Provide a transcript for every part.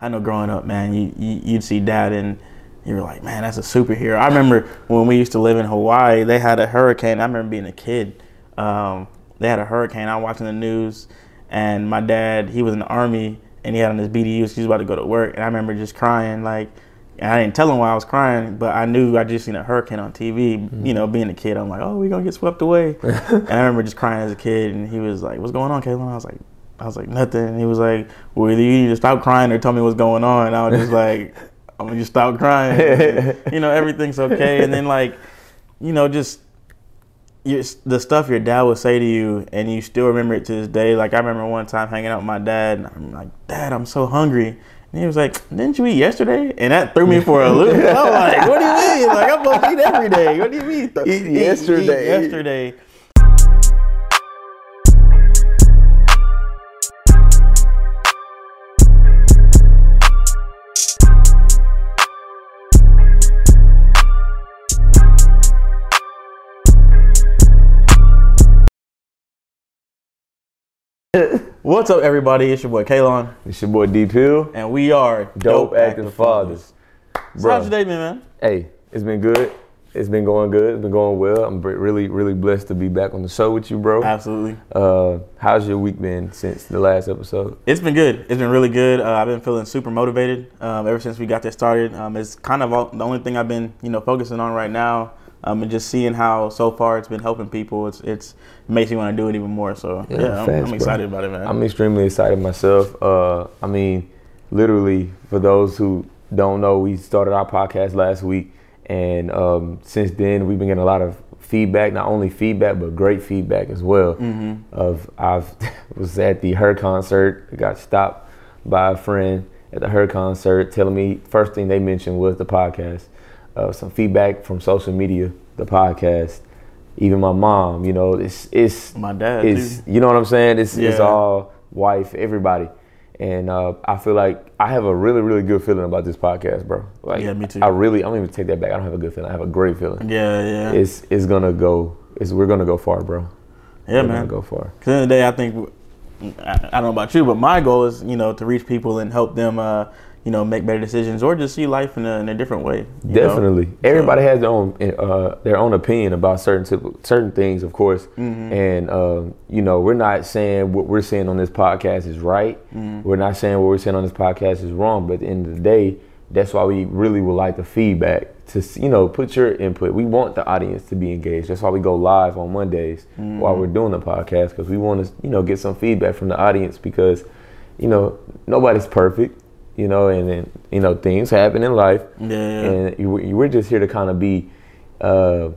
I know growing up, man, you, you you'd see dad and you were like, man, that's a superhero. I remember when we used to live in Hawaii, they had a hurricane. I remember being a kid. Um, they had a hurricane. I was watching the news, and my dad, he was in the army, and he had on his BDUs. He was about to go to work, and I remember just crying. Like, and I didn't tell him why I was crying, but I knew I just seen a hurricane on TV. Mm-hmm. You know, being a kid, I'm like, oh, we're gonna get swept away. and I remember just crying as a kid, and he was like, what's going on, Kalen? I was like, I was like, nothing. And he was like, well, either you need to stop crying or tell me what's going on. And I was just like, I'm gonna just stop crying. And, you know, everything's okay. And then like, you know, just your, the stuff your dad would say to you, and you still remember it to this day. Like I remember one time hanging out with my dad, and I'm like, Dad, I'm so hungry. And he was like, "Didn't you eat yesterday?" And that threw me for a loop. I'm like, "What do you mean? Like I'm supposed to eat every day? What do you mean? Eat yesterday? Eat yesterday." What's up, everybody? It's your boy Kalon, It's your boy D Pill. and we are Dope Active Fathers. So how's your day been, man? Hey, it's been good. It's been going good. It's been going well. I'm really, really blessed to be back on the show with you, bro. Absolutely. Uh, how's your week been since the last episode? It's been good. It's been really good. Uh, I've been feeling super motivated um, ever since we got this started. Um, it's kind of all, the only thing I've been, you know, focusing on right now. Um, and just seeing how so far it's been helping people, it's it's it makes me want to do it even more. So yeah, Yeah, I'm, facts, I'm bro. excited about it, man. I'm extremely excited myself. Uh, I mean, literally, for those who don't know, we started our podcast last week, and um, since then we've been getting a lot of feedback. Not only feedback, but great feedback as well. Of I've was at the her concert, got stopped by a friend at the H.E.R. concert, telling me first thing they mentioned was the podcast. Uh, some feedback from social media, the podcast. Even my mom, you know, it's it's My dad, it's too. you know what I'm saying. It's it's all wife, everybody, and uh, I feel like I have a really really good feeling about this podcast, bro. Like, Yeah, me too. I really, I'm even take that back. I don't have a good feeling. I have a great feeling. yeah, yeah, It's it's gonna go. It's we're gonna go far, bro. yeah, we're man. gonna go far. Because in the day, I think I, I don't know about you, but my goal is you know to reach people and help them, uh, you know, make better decisions or just see life in a, in a different way. you know? Definitely, everybody has their own uh, their own opinion about certain typ- certain things, of course. Mm-hmm. And um, you know, we're not saying what we're saying on this podcast is right. Mm-hmm. We're not saying what we're saying on this podcast is wrong. But at the end of the day, that's why we really would like the feedback to you know put your input. We want the audience to be engaged. That's why we go live on Mondays Mm-hmm. while we're doing the podcast because we want to you know get some feedback from the audience because you know nobody's perfect. You know, and then you know things happen in life Yeah, and you, you- we're just here to kind of be uh,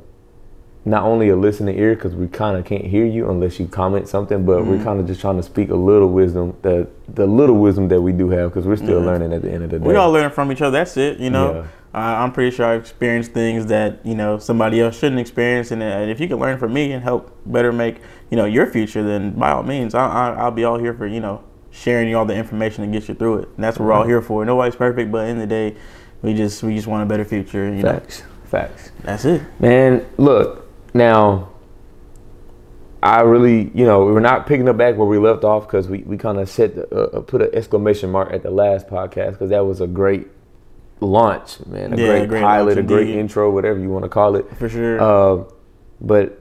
not only a listening ear because we kind of can't hear you unless you comment something, but Mm-hmm. we're kind of just trying to speak a little wisdom, the the little wisdom that we do have because we're still Yeah. learning at the end of the day. we all learn from each other. That's it. You know, Yeah. uh, I'm pretty sure I've experienced things that you know somebody else shouldn't experience, and uh, if you can learn from me and help better make you know your future, then by all means, I, I, I'll be all here for you know sharing you all the information to get you through it. And that's what we're all here for. Nobody's perfect, but in the day, we just we just want a better future. You know, facts, facts. that's it. Man, look now. I really, you know, we're not picking up back where we left off because we, we kind of set the, uh, uh, put an exclamation mark at the last podcast because that was a great launch, man, a Yeah, great, great pilot, a great indeed. intro, whatever you want to call it. For sure. Um, but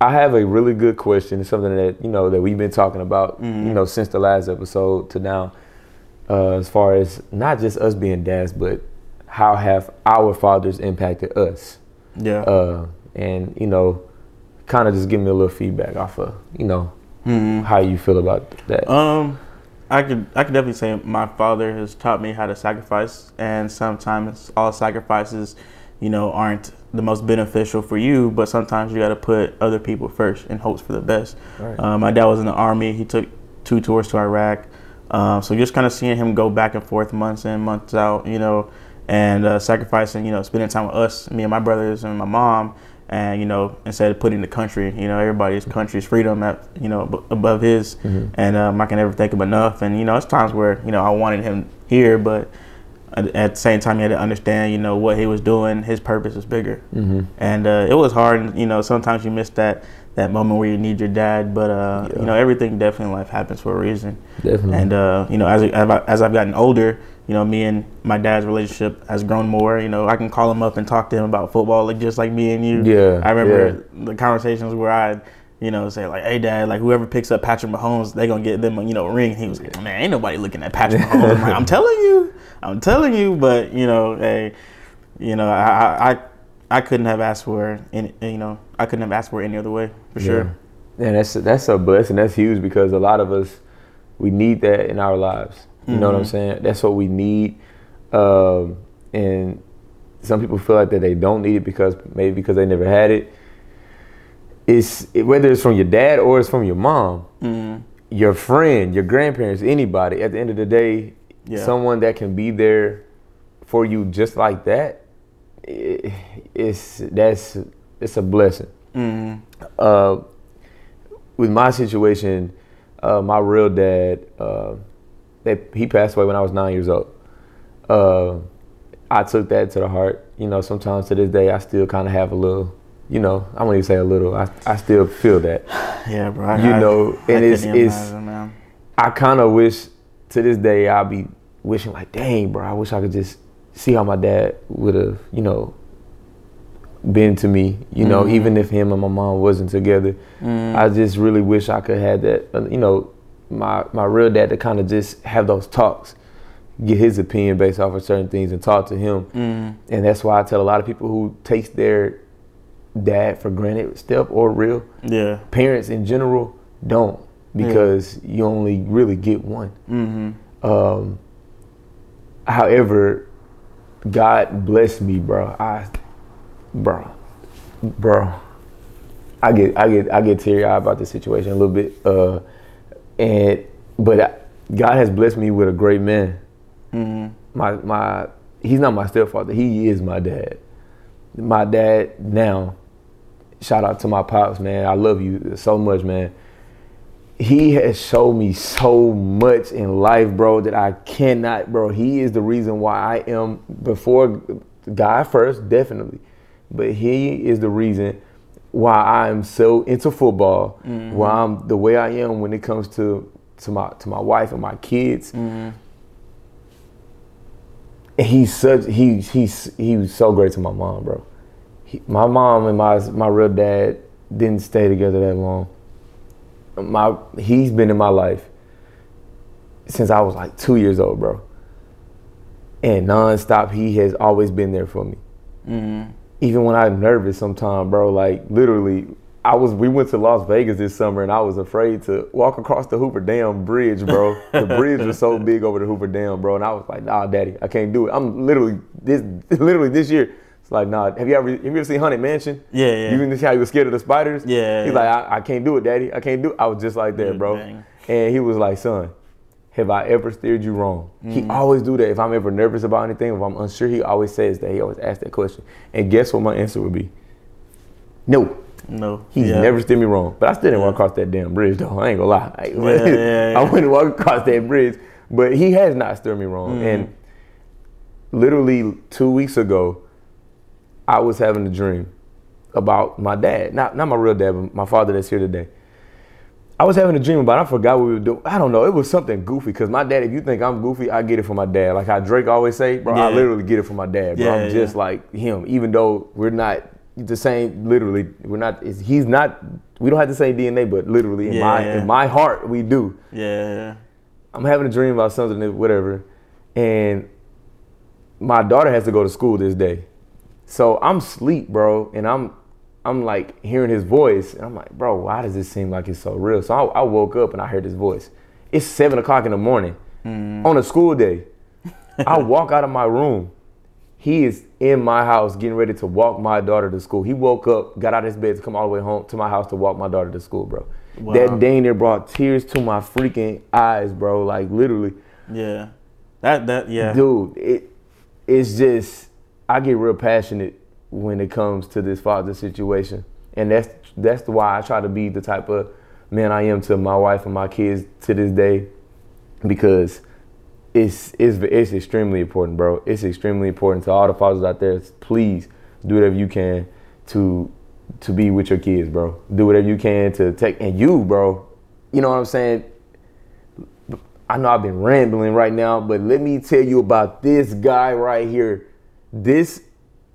I have a really good question. It's something that you know that we've been talking about, Mm-hmm. you know, since the last episode to now. Uh, as far as not just us being dads, but how have our fathers impacted us? yeah. Uh, and you know, kind of just give me a little feedback off of you know Mhm. how you feel about that. Um, I could I could definitely say my father has taught me how to sacrifice, and sometimes all sacrifices, you know, aren't the most beneficial for you. But sometimes you got to put other people first in hopes for the best. Right. Um, my dad was in the army. He took two tours to Iraq. Um, so just kind of seeing him go back and forth months in, months out, you know, and uh, sacrificing, you know, spending time with us, me and my brothers and my mom, and you know, instead of putting the country, you know, everybody's country's freedom at, you know, ab- above his, and um, I can never thank him enough. And you know, it's times where you know I wanted him here, but at, the same time, you had to understand, you know, what he was doing. His purpose was bigger, Mm-hmm. and uh, it was hard. and, You know, sometimes you miss that that moment where you need your dad. But uh, Yeah. you know, everything definitely in life happens for a reason. Definitely. And uh, you know, as as I've gotten older, you know, me and my dad's relationship has grown more. You know, I can call him up and talk to him about football, like just like me and you. Yeah, I remember the conversations where I, you know, say like, "Hey, dad, like whoever picks up Patrick Mahomes, they gonna get them, you know, a ring." He was like, "Man, ain't nobody looking at Patrick Mahomes." I'm, like, I'm telling you, I'm telling you. But you know, hey, you know, I, I, I- couldn't have asked for any, you know, I couldn't have asked for it any other way for sure. Yeah, that's that's a blessing. That's huge because a lot of us we need that in our lives. You know what I'm Mhm. saying? That's what we need. Um, and some people feel like that they don't need it because maybe because they never had it. It's whether it's from your dad or it's from your mom, Mm, your friend, your grandparents, anybody. At the end of the day, Yeah. someone that can be there for you just like that, i it's that's it's a blessing mm, uh, with my situation, uh, my real dad, uh, they, he passed away when I was nine years old. Uh, I took that to the heart. You know, sometimes to this day, I still kind of have a little, you know, I won't even say a little. I, I still feel that. yeah, bro. I, You I- know, I and it's- it's- man. I kind of wish to this day I'll be wishing like, dang, bro, I wish I could just see how my dad would have, you know, been to me. You know, Mhm. even if him and my mom wasn't together. Mm, I just really wish I could have that. uh, You know, my my real dad to kind of just have those talks, get his opinion based off of certain things, and talk to him. mm, And that's why I tell a lot of people who takes their dad for granted, step or real yeah. parents in general, don't because you only really get one. Mm-hmm. Um, however, God bless me, bro. I, bro, bro, I get, I get, I get teary eyed about this situation a little bit. Uh, and but I, God has blessed me with a great man. Mm-hmm. My, my, he's not my stepfather. He is my dad. My dad now. Shout out to my pops, man. I love you so much, man he has showed me so much in life, bro, that I cannot, bro. He is the reason why I am before God first, definitely. But he is the reason why I am so into football, why I'm the way I am when it comes to to my to my wife and my kids. Mm-hmm. He's such he he's he was so great to my mom, bro. He, my mom and my my real dad didn't stay together that long. My he's been in my life since I was like two years old, bro. And nonstop, he has always been there for me. Mm-hmm. Even when I'm nervous, sometimes, bro. Like literally, I was we went to Las Vegas this summer, and I was afraid to walk across the Hoover Dam bridge, bro. the bridge was so big over the Hoover Dam, bro. And I was like, Nah, Daddy, I can't do it. I'm literally this literally this year. It's like, nah. Have you ever have you ever seen Haunted Mansion? Yeah, yeah. You even see how he was scared of the spiders? Yeah, He's yeah. like, I, I can't do it, Daddy. I can't do it. I was just like that, Yeah, bro. dang. And he was like, son, have I ever steered you wrong? He Mm. always do that. If I'm ever nervous about anything, if I'm unsure, he always says that. He always asks that question. And guess what my answer would be? No. No. He's yeah. never steered me wrong. But I still didn't walk across that damn bridge, though. I ain't gonna lie. I, Yeah, yeah, yeah. I wouldn't walk across that bridge. But he has not steered me wrong. Mm. And literally two weeks ago, I was having a dream about my dad. Not not my real dad, but my father that's here today. I was having a dream about. I forgot what we were doing. I don't know. It was something goofy because my dad. If you think I'm goofy, I get it from my dad. Like how Drake always say, bro. I literally get it from my dad, bro. Yeah, I'm just yeah. like him. Even though we're not the same. Literally, we're not. He's not. We don't have the same DNA, but literally in Yeah, my yeah. in my heart, we do. Yeah. I'm having a dream about something, whatever, and my daughter has to go to school this day. So I'm asleep, bro, and I'm I'm like hearing his voice, and I'm like, bro, why does this seem like it's so real? So I, I woke up and I heard his voice. It's seven o'clock in the morning mm-hmm. on a school day. I walk out of my room. He is in my house getting ready to walk my daughter to school. He woke up, got out of his bed to come all the way home to my house to walk my daughter to school, bro. Wow. That day there brought tears to my freaking eyes, bro. Like literally Yeah. That that yeah. dude it it's just i get real passionate when it comes to this father situation and that's that's why i try to be the type of man i am to my wife and my kids to this day because it's it's it's extremely important bro it's extremely important to all the fathers out there please do whatever you can to to be with your kids, bro. Do whatever you can to take and you, bro. You know what I'm saying? I know I've been rambling right now, but let me tell you about this guy right here. This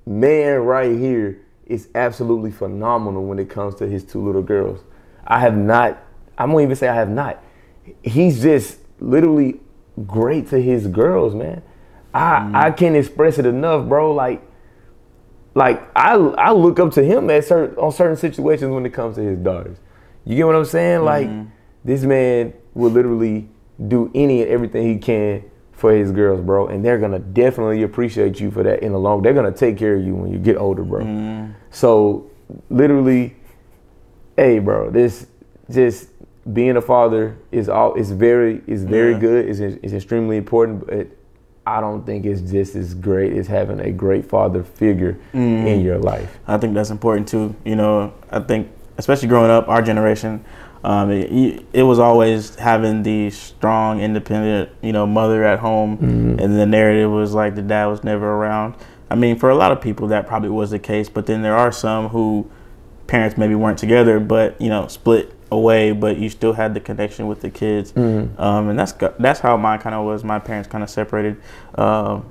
man right here is absolutely phenomenal when it comes to his two little girls. I have not, I won't even say I have not. He's just literally great to his girls, man. I mm. I can't express it enough, bro. Like like I I look up to him at certain on certain situations when it comes to his daughters. You get what I'm saying? Like mm-hmm. this man will literally do any and everything he can for his girls, bro, and they're gonna definitely appreciate you for that in the long. They're gonna take care of you when you get older, bro. Mm. So literally, hey, bro, this just being a father is all is very is very yeah. good. It's, is extremely important, but I don't think it's just as great as having a great father figure mm. in your life. I think that's important too. You know, I think especially growing up, our generation um, it, it, was always having the strong, independent, you know, mother at home, mm-hmm. and the narrative was like the dad was never around. I mean, for a lot of people, that probably was the case, but then there are some who parents maybe weren't together, but you know, split away, but you still had the connection with the kids, mm-hmm. um, and that's that's how mine kind of was. My parents kind of separated uh,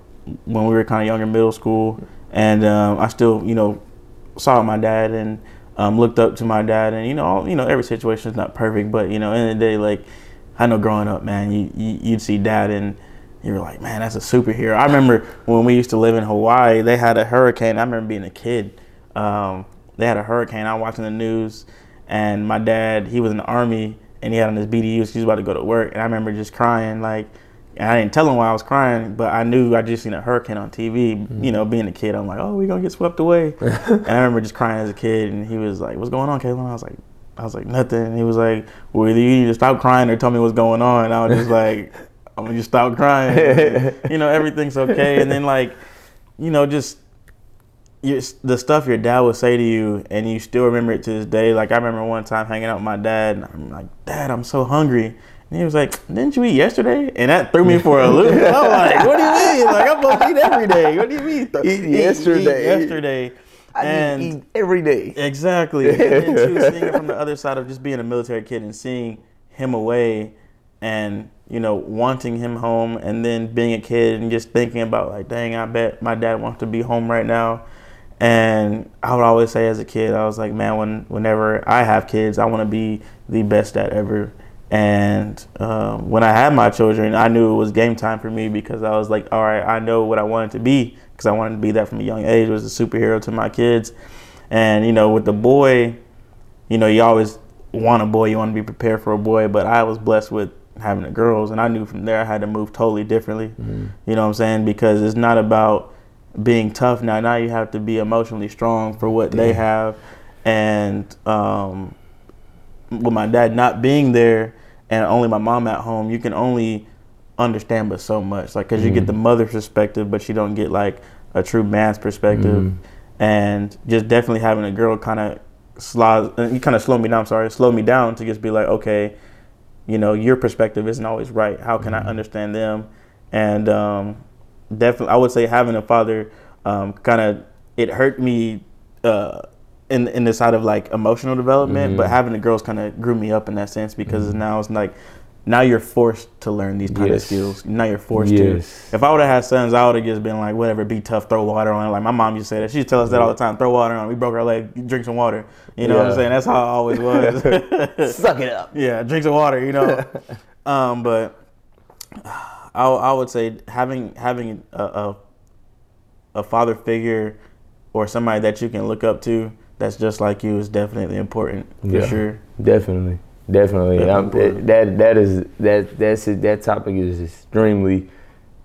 when we were kind of younger, middle school, and um, I still, you know, saw my dad and um, looked up to my dad, and you know, you know, every situation is not perfect, but you know, in the day, like I know growing up, man, you, you would see dad and you were like, man, that's a superhero. I remember when we used to live in Hawaii, they had a hurricane. I remember being a kid. Um, they had a hurricane. I was watching the news, and my dad, he was in the army, and he had on his BDUs. He was about to go to work, and I remember just crying, like and I didn't tell him why I was crying, but I knew I just seen a hurricane on TV. Mm-hmm. You know, being a kid, I'm like, oh, we gonna get swept away. and I remember just crying as a kid, and he was like, "What's going on, Kalen?" I was like, "I was like nothing." And he was like, "Well, either you need to stop crying or tell me what's going on." And I was just like, "I'm gonna just stop crying." And, you know, everything's okay. And then like, you know, just your, the stuff your dad would say to you, and you still remember it to this day. Like I remember one time hanging out with my dad, and I'm like, "Dad, I'm so hungry." And he was like, "Didn't you eat yesterday?" And that threw me for a loop. I'm like, "What do you mean? Like I'm supposed to eat every day? What do you mean? Eat yesterday? Eat yesterday." I and eat every day. Exactly. and then seeing it from the other side of just being a military kid and seeing him away, and you know wanting him home, and then being a kid and just thinking about like, dang, I bet my dad wants to be home right now. And I would always say as a kid, I was like, man, when whenever I have kids, I want to be the best dad ever and um, when I had my children, I knew it was game time for me because I was like, all right, I know what I wanted to be because I wanted to be that from a young age was a superhero to my kids. And you know, with the boy, you know, you always want a boy, you want to be prepared for a boy, but I was blessed with having the girls, and I knew from there I had to move totally differently. Mm-hmm. You know what I'm saying? Because it's not about being tough now. Now you have to be emotionally strong for what Damn. they have, and um, with my dad not being there and only my mom at home, you can only understand but so much. Like, cause mm. you get the mm. mother's perspective, but you don't get like a true man's perspective. Mm. And just definitely having a girl kind of slow, uh, you kind of slow me down. Sorry, slow me down to just be like, okay, you know, your perspective isn't always right. How can mm. I understand them? And um, definitely, I would say having a father um, kind of it hurt me. Uh, in in the side of like emotional development, mm-hmm. but having the girls kind of grew me up in that sense because mm-hmm. now it's like now you're forced to learn these kind yes. of skills. Now you're forced yes. to. If I would have had sons, I would have just been like, whatever, be tough, throw water on. It. Like my mom used to say that. She used to tell us that all the time. Throw water on. We broke our leg. Drink some water. You know yeah. what I'm saying? That's how I always was. Suck it up. Yeah, drink some water. You know. um, but I, I would say having having a, a a father figure or somebody that you can look up to that's just like you is definitely important for yeah, sure. Definitely, definitely. definitely that that is that that's that topic is extremely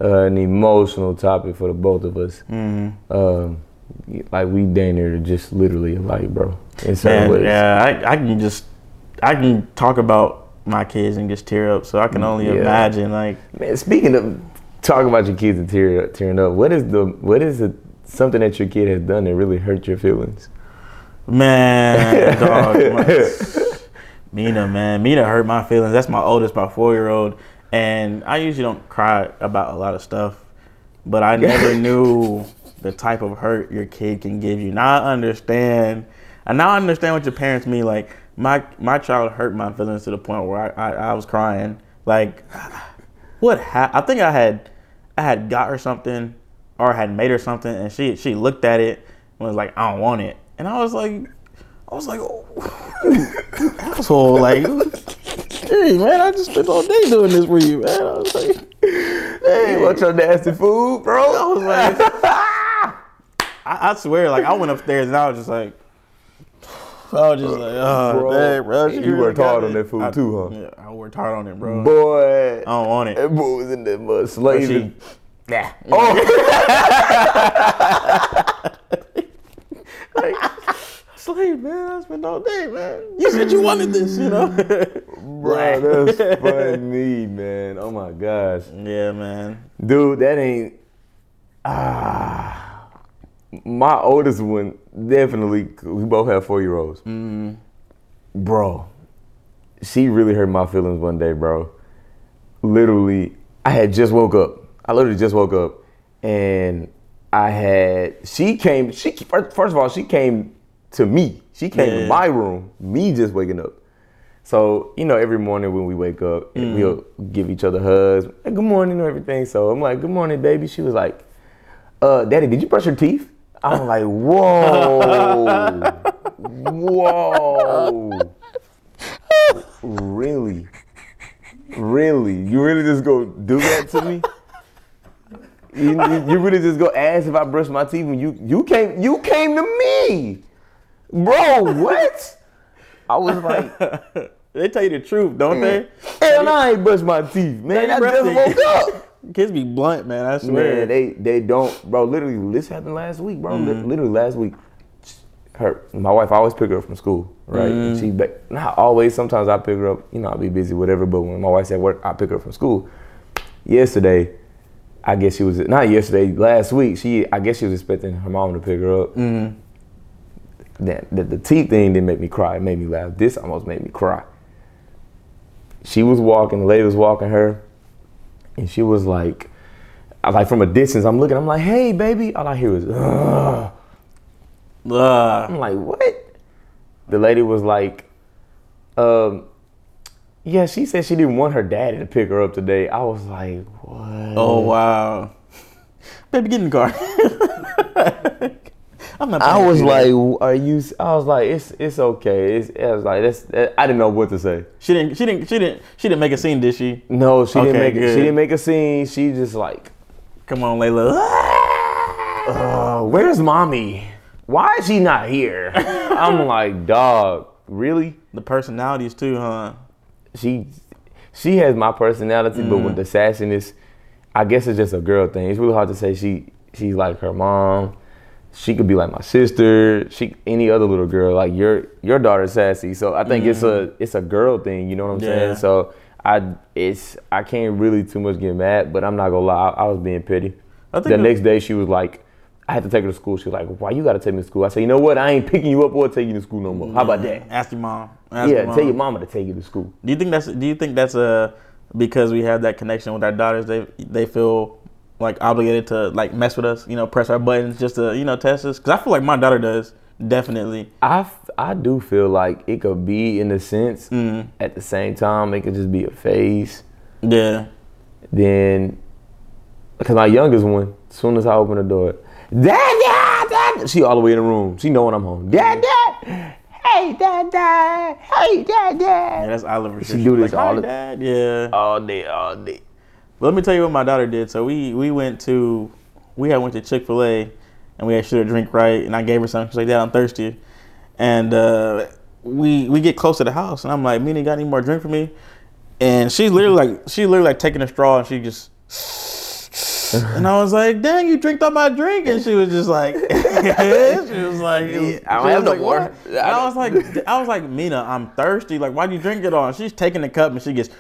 uh, an emotional topic for the both of us. Mm-hmm. Um, like we dang near just literally alike, bro. In some Man, ways. Yeah, I, I can just I can talk about my kids and just tear up. So I can only yeah. imagine like. Man, speaking of talking about your kids and tear, tearing up, what is the what is it something that your kid has done that really hurt your feelings? Man, dog. Mina, man. Mina hurt my feelings. That's my oldest, my four year old. And I usually don't cry about a lot of stuff, but I never knew the type of hurt your kid can give you. Now I understand. And now I understand what your parents mean. Like my my child hurt my feelings to the point where I I, I was crying. Like what? Ha- I think I had I had got her something or had made her something, and she she looked at it and was like, I don't want it, and I was like. I was like, oh, asshole, like, hey man, I just spent all day doing this for you, man. I was like, Hey, what's your nasty food, bro? I was like, I, I swear, like I went upstairs and I was just like, I was just like, oh, Bro, dang, bro. you really worked hard on that food I- too, huh? Yeah, I worked hard on it, bro. Boy, I don't want it. that boy was in that mud slaving. she, yeah. Oh. slave, man. I spent all day, man. You said you wanted this, you know. Bro, that's funny, man. Oh my gosh. yeah, man. Dude, that ain't. Ah. My oldest one, definitely, we both have four year olds. Mm. Bro, she really hurt my feelings one day, bro. Literally, I had just woke up. I literally just woke up. And I had, she came, she first, first of all, she came to me. She came Yeah. to my room, me just waking up. So, you know, every morning when we wake up, Mm. we'll give each other hugs. Hey, good morning and everything. So I'm like, good morning, baby. She was like, uh, Daddy, did you brush your teeth? I'm like, whoa. whoa. really? Really? You really just go do that to me? You, you, you really just go ask if I brush my teeth when you you came you came to me. Bro, what? I was like, they tell you the truth, don't mm. they? Hell, no, I ain't brushed my teeth, man. I just woke up. Kids be blunt, man. I swear. Man, they they don't, bro. Literally, this happened last week, bro. Li- mm. Literally last week. Her, my wife I always pick her up from school, right? And she, mm. ba- not always. Sometimes I pick her up. You know, I'll be busy, whatever. But when my wife's at work, I pick her up from school. Yesterday, I guess she was not yesterday. Last week, she, I guess she was expecting her mom to pick her up. That the, the teeth thing didn't make me cry. It made me laugh. This almost made me cry. She was walking. The lady was walking her and she was like, I like from a distance, I'm looking, I'm like, hey, baby. All I hear was, Ugh. Ugh. I'm like, what? The lady was like, um, yeah, she said she didn't want her daddy to pick her up today. I was like, what? Oh wow. Baby, get in the car. I'm not. I was like, that. are you? I was like, it's it's okay. It's, I was like, that's. I didn't know what to say. she didn't. She didn't. She didn't. She didn't make a scene, did she? No, she didn't make. Good. she didn't make a scene. She just like, Come on, Layla. uh, where's mommy? Why is she not here? I'm like, dog, really? The personalities too, huh? she she has my personality, but with the sassiness, I guess it's just a girl thing. It's really hard to say she she's like her mom. She could be like my sister. She any other little girl. Like your your daughter's sassy, so I think it's a mm-hmm. it's a girl thing. You know what I'm Yeah. saying? So I it's I can't really too much get mad, but I'm not gonna lie. I, I was being petty. I think The next day she was like. I had to take her to school. She was like, "Why you gotta take me to school?" I said, "You know what? I ain't picking you up or taking you to school no more. How about that?" Ask your mom. Ask Yeah, your tell your mama to take you to school. Do you think that's? Do you think that's a because we have that connection with our daughters? They they feel like obligated to like mess with us. You know, press our buttons just to you know test us. Because I feel like my daughter does definitely. I, f- I do feel like it could be in a sense. Mm. At the same time, it could just be a phase. Yeah. Then, because my youngest one, as soon as I open the door, dad, dad, dad, she all the way in the room. She know when I'm home. Dad, dad, hey, dad, dad, hey, dad, Yeah, dad. that's Oliver. She do this like, all "Hi, the- dad. Yeah. All day, all day. But let me tell you what my daughter did. So we we went to we had went to Chick Fil A, and we had her drink right, and I gave her something. She's like, "Dad, I'm thirsty," and uh, we we get close to the house, and I'm like, "Mina, got any more drink for me?" And she's literally like she's literally like taking a straw, and she just. And I was like, "Dang, you drank all my drink!" And she was just like, "She was like, Yeah, I don't have no like, more. I was like, "I was like, Mina, I'm thirsty. Like, why'd you drink it all?" And she's taking the cup, and she gets,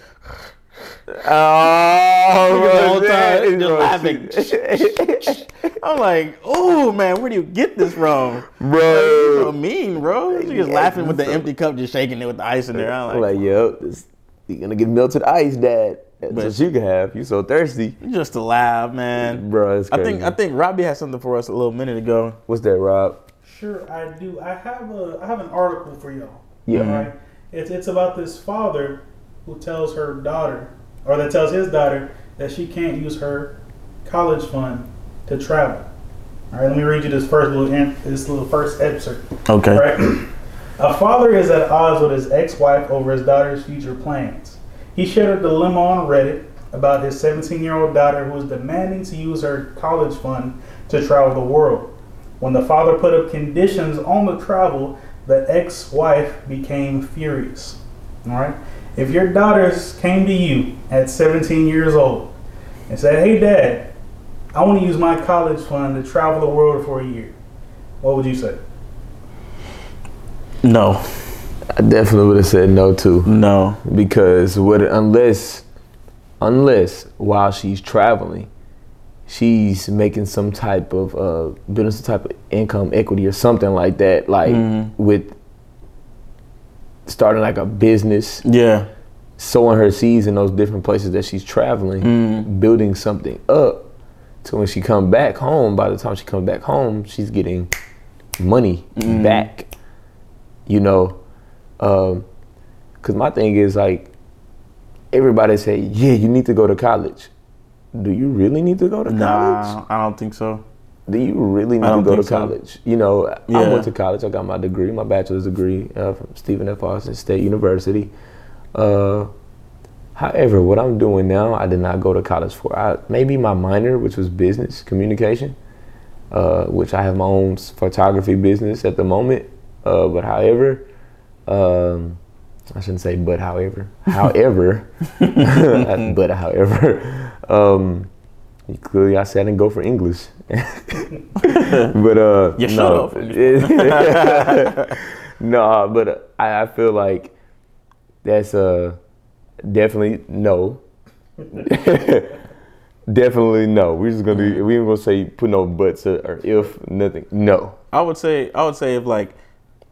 Oh, the whole time, bro, just she- I'm like, oh man, where do you get this from? bro? So bro. mean, bro. She just Yeah, laughing with the so- empty cup, just shaking it with the ice in there. I'm I'm like, like, yo, this, you gonna get melted ice, dad. That's But- what you can have. You so thirsty, just to laugh, man. bro. It's I think I think Robbie had something for us a little minute ago. What's that, Rob? Sure, I do. I have a I have an article for y'all. Yeah. Right. It's it's about this father who tells her daughter, or that tells his daughter that she can't use her college fund to travel. All right. Let me read you this first little this little first excerpt. Okay. Right. A father is at odds with his ex-wife over his daughter's future plans. He shared a dilemma on Reddit about his 17-year-old daughter who is demanding to use her college fund to travel the world. When the father put up conditions on the travel, the ex-wife became furious. All right. If your daughters came to you at 17 years old and said, "Hey, Dad, I want to use my college fund to travel the world for a year," what would you say? No. I definitely would have said no too. No. because what unless unless while she's traveling she's making some type of uh building some type of income equity or something like that like Mhm. with starting like a business Yeah. sowing her seeds in those different places that she's traveling Mm. building something up so when she come back home by the time she comes back home she's getting money Mm. back you know um because my thing is like everybody say yeah you need to go to college do you really need to go to college Nah, I don't think so. Do you really need to go to think so. college? You know i went to college i got my degree my bachelor's degree uh, from stephen f. Austin state university. Uh, however what i'm doing now i did not go to college for. I, maybe my minor which was business communication uh, which i have my own photography business at the moment. Uh, but however um, I shouldn't say but however. However, but however, um, clearly I said I didn't go for English. but uh, You no, no, but uh, I, I feel like that's uh definitely no. definitely no. We're just gonna be, we ain't gonna say put no buts or, or if nothing. No. I would say I would say if like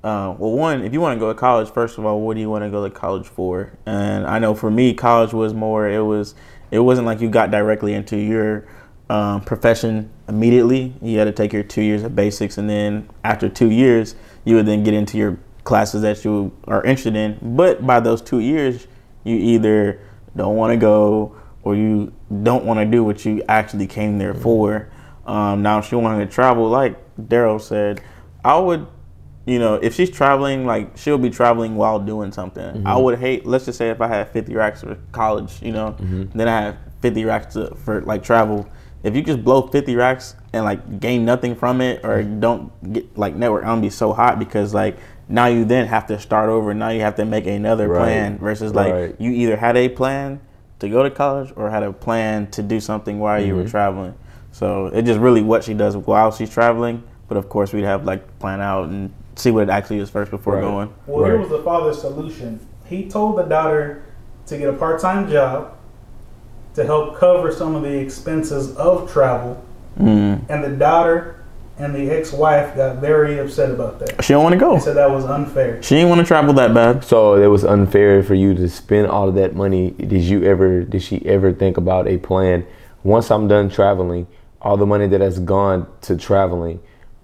uh, well one if you want to go to college first of all what do you want to go to college for and I know for me college was more it was it wasn't like you got directly into your um, profession immediately. You had to take your two years of basics and then after two years you would then get into your classes that you are interested in. But by those two years you either don't want to go or you don't want to do what you actually came there for. Um, now if she wanted to travel like daryl said i would you know if she's traveling like she'll be traveling while doing something i mm-hmm. would hate let's just say if i had 50 racks for college you know mm-hmm. then i have 50 racks to, for like travel if you just blow 50 racks and like gain nothing from it or mm-hmm. don't get like network i'm gonna be so hot because like now you then have to start over now you have to make another Right. plan versus like Right. you either had a plan to go to college or had a plan to do something while you Mm-hmm. were traveling. So it's just really what she does while she's traveling. But of course, we'd have like plan out and see what it actually is first before Right. going. Well, here was the father's solution. He told the daughter to get a part-time job to help cover some of the expenses of travel, Mm. and the daughter and the ex-wife got very upset about that. She don't want to go. They said that was unfair. She didn't want to travel that bad. So it was unfair for you to spend all of that money. Did you ever? Did she ever think about a plan? Once I'm done traveling, all the money that has gone to traveling,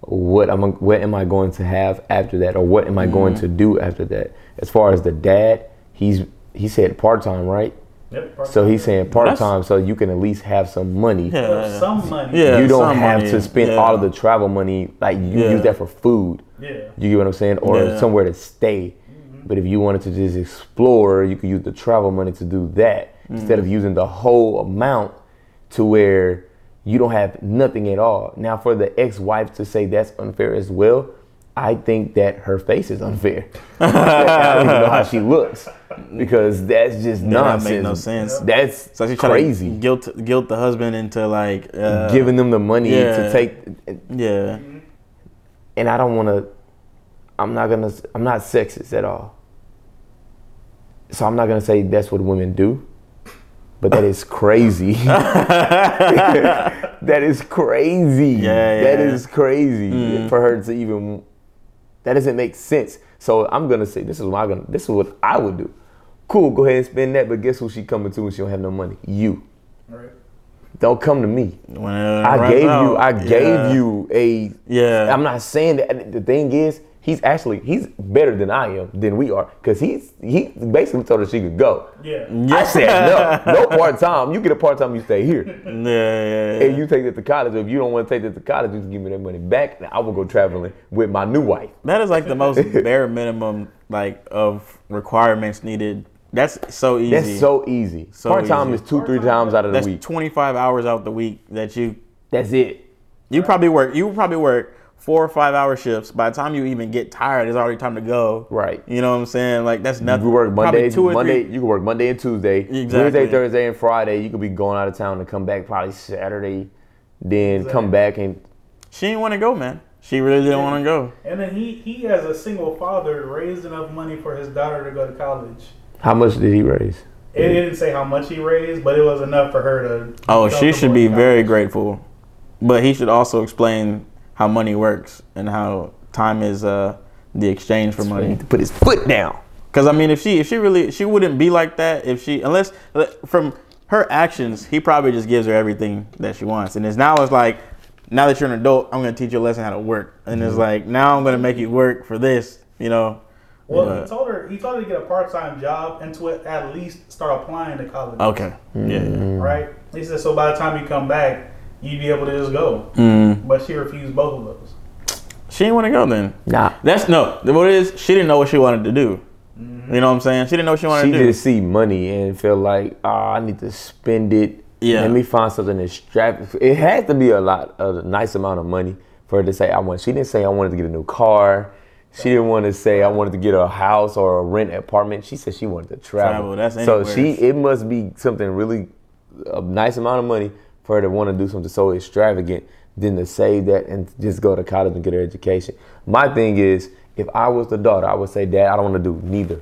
what am I, what am I going to have after that, or what am I going mm-hmm. to do after that? As far as the dad, he's he said part time, right? Yep. So he's saying part time, so you can at least have some money. Yeah. some money. Yeah. you don't some have money, to spend yeah. all of the travel money. Like you Yeah. use that for food. Yeah. You get what I'm saying? Or Yeah. somewhere to stay. Mm-hmm. But if you wanted to just explore, you could use the travel money to do that mm-hmm. instead of using the whole amount to where you don't have nothing at all. Now, for the ex wife to say that's unfair as well, I think that her face is unfair. I don't even know how she looks because that's just not nonsense. no sense. That's So she's crazy. to guilt guilt the husband into like uh, Giving them the money yeah. to take Yeah. and I don't want to. I'm not gonna. I'm not sexist at all. So I'm not gonna say that's what women do, but that is crazy. that is crazy. Yeah, yeah. is crazy mm. for her to even. That doesn't make sense. So I'm gonna say this is what I'm gonna. This is what I would do. Cool, go ahead and spend that. But guess who she coming to when she don't have no money? You. Right. Don't come to me. When I runs gave you. out, I gave you a. Yeah. I'm not saying that. The thing is, he's actually he's better than I am than we are because he's he basically told her she could go. Yeah. I said no, no part time. You get a part time, you stay here, Yeah, yeah, yeah. and you take it to college. If you don't want to take it to college, you can give me that money back. And I will go traveling with my new wife. That is like the most bare minimum like of requirements needed. That's so easy. That's so easy. So part time is two, three Part-time, times out of the That's week. 25 hours out the week that you That's it. you probably work. You probably work four or five hour shifts. By the time you even get tired, it's already time to go. Right. You know what I'm saying? Like that's nothing. You work Monday, two or Monday. three. You can work Monday and Tuesday. Exactly. Wednesday, Thursday, and Friday. You could be going out of town and come back probably Saturday. Then come back and She didn't want to go, man. She really didn't want to go. And then he, he as a single father raised enough money for his daughter to go to college. how much did he raise? It didn't say how much he raised, but it was enough for her to. Oh, she should be college. very grateful. But he should also explain how money works and how time is uh, the exchange for money. need to put his foot down. Because I mean, if she if she really she wouldn't be like that if she unless from her actions he probably just gives her everything that she wants and it's now it's like now that you're an adult I'm gonna teach you a lesson how to work and Mm-hmm. it's like now I'm gonna make you work for this you know. Well, But- he told her he told her to get a part time job and to at least start applying to college. okay. Yeah. Mm-hmm. Right. He said so. By the time you come back, you'd be able to just go. Mm. But she refused both of those. She didn't want to go then. Nah. That's no. What it is? She didn't know what she wanted to do. You know what I'm saying? She didn't know what she wanted She to do. She just see money and feel like, oh, I need to spend it. Yeah. Let me find something extravagant. It had to be a lot, a nice amount of money for her to say I want. She didn't say I wanted to get a new car. She didn't want to say I wanted to get a house or a rent apartment. She said she wanted to travel. Travel, that's so she. It must be something really a nice amount of money for her to want to do something so extravagant than to save that and just go to college and get her education. My thing is, if I was the daughter, I would say, Dad, I don't want to do neither.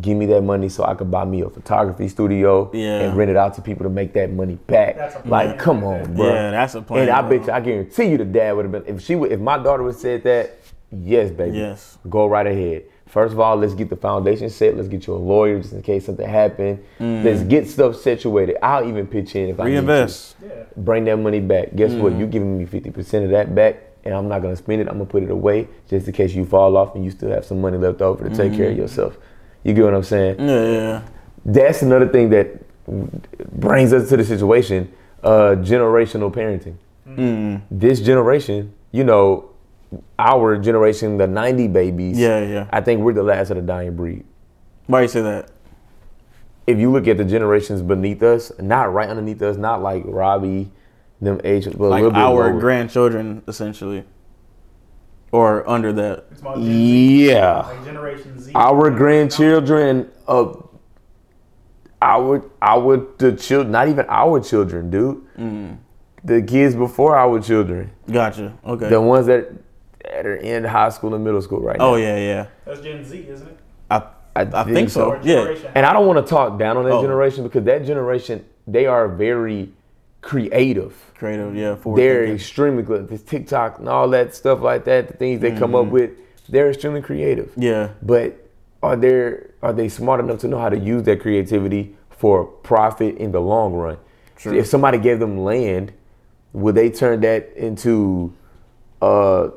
Give me that money so I could buy me a photography studio Yeah. and rent it out to people to make that money back. That's a like, come on, there. bro. Yeah, that's a plan, And I bro. bet you, I guarantee you, the dad would have been. If she would, if my daughter would have said that, yes, baby, Yes. go right ahead. First of all, let's get the foundation set. Let's get you a lawyer just in case something happened. Let's get stuff situated. I'll even pitch in if I need to Mm. Reinvest. Yeah. bring that money back. Guess what? You're giving me fifty percent of that back, and I'm not gonna spend it. I'm gonna put it away just in case you fall off and you still have some money left over to take care Mm. of yourself. You get what I'm saying? Yeah, yeah. That's another thing that brings us to the situation: uh, generational parenting. Mm. This generation, you know, our generation, the '90 babies. Yeah, yeah. I think we're the last of the dying breed. Why you say that? if you look at the generations beneath us, not right underneath us, not like Robbie, them age, but a Like little bit our lower. grandchildren, essentially, or under that. It's about Gen Yeah, like Generation Z. our grandchildren, uh, our our the children, not even our children, dude. Mm. The kids before our children, Gotcha. Okay. the ones that that are in high school and middle school right now. oh yeah, yeah. That's Gen Z, isn't it? I I, think, so. Yeah. And I don't want to talk down on that Oh. generation because that generation, they are very creative. Creative. Yeah. Forward they're thinking. extremely good. This TikTok and all that stuff like that, the things they come Mm-hmm. up with, they're extremely creative. Yeah. But are they are they smart enough to know how to use that creativity for profit in the long run? True. If somebody gave them land, would they turn that into uh,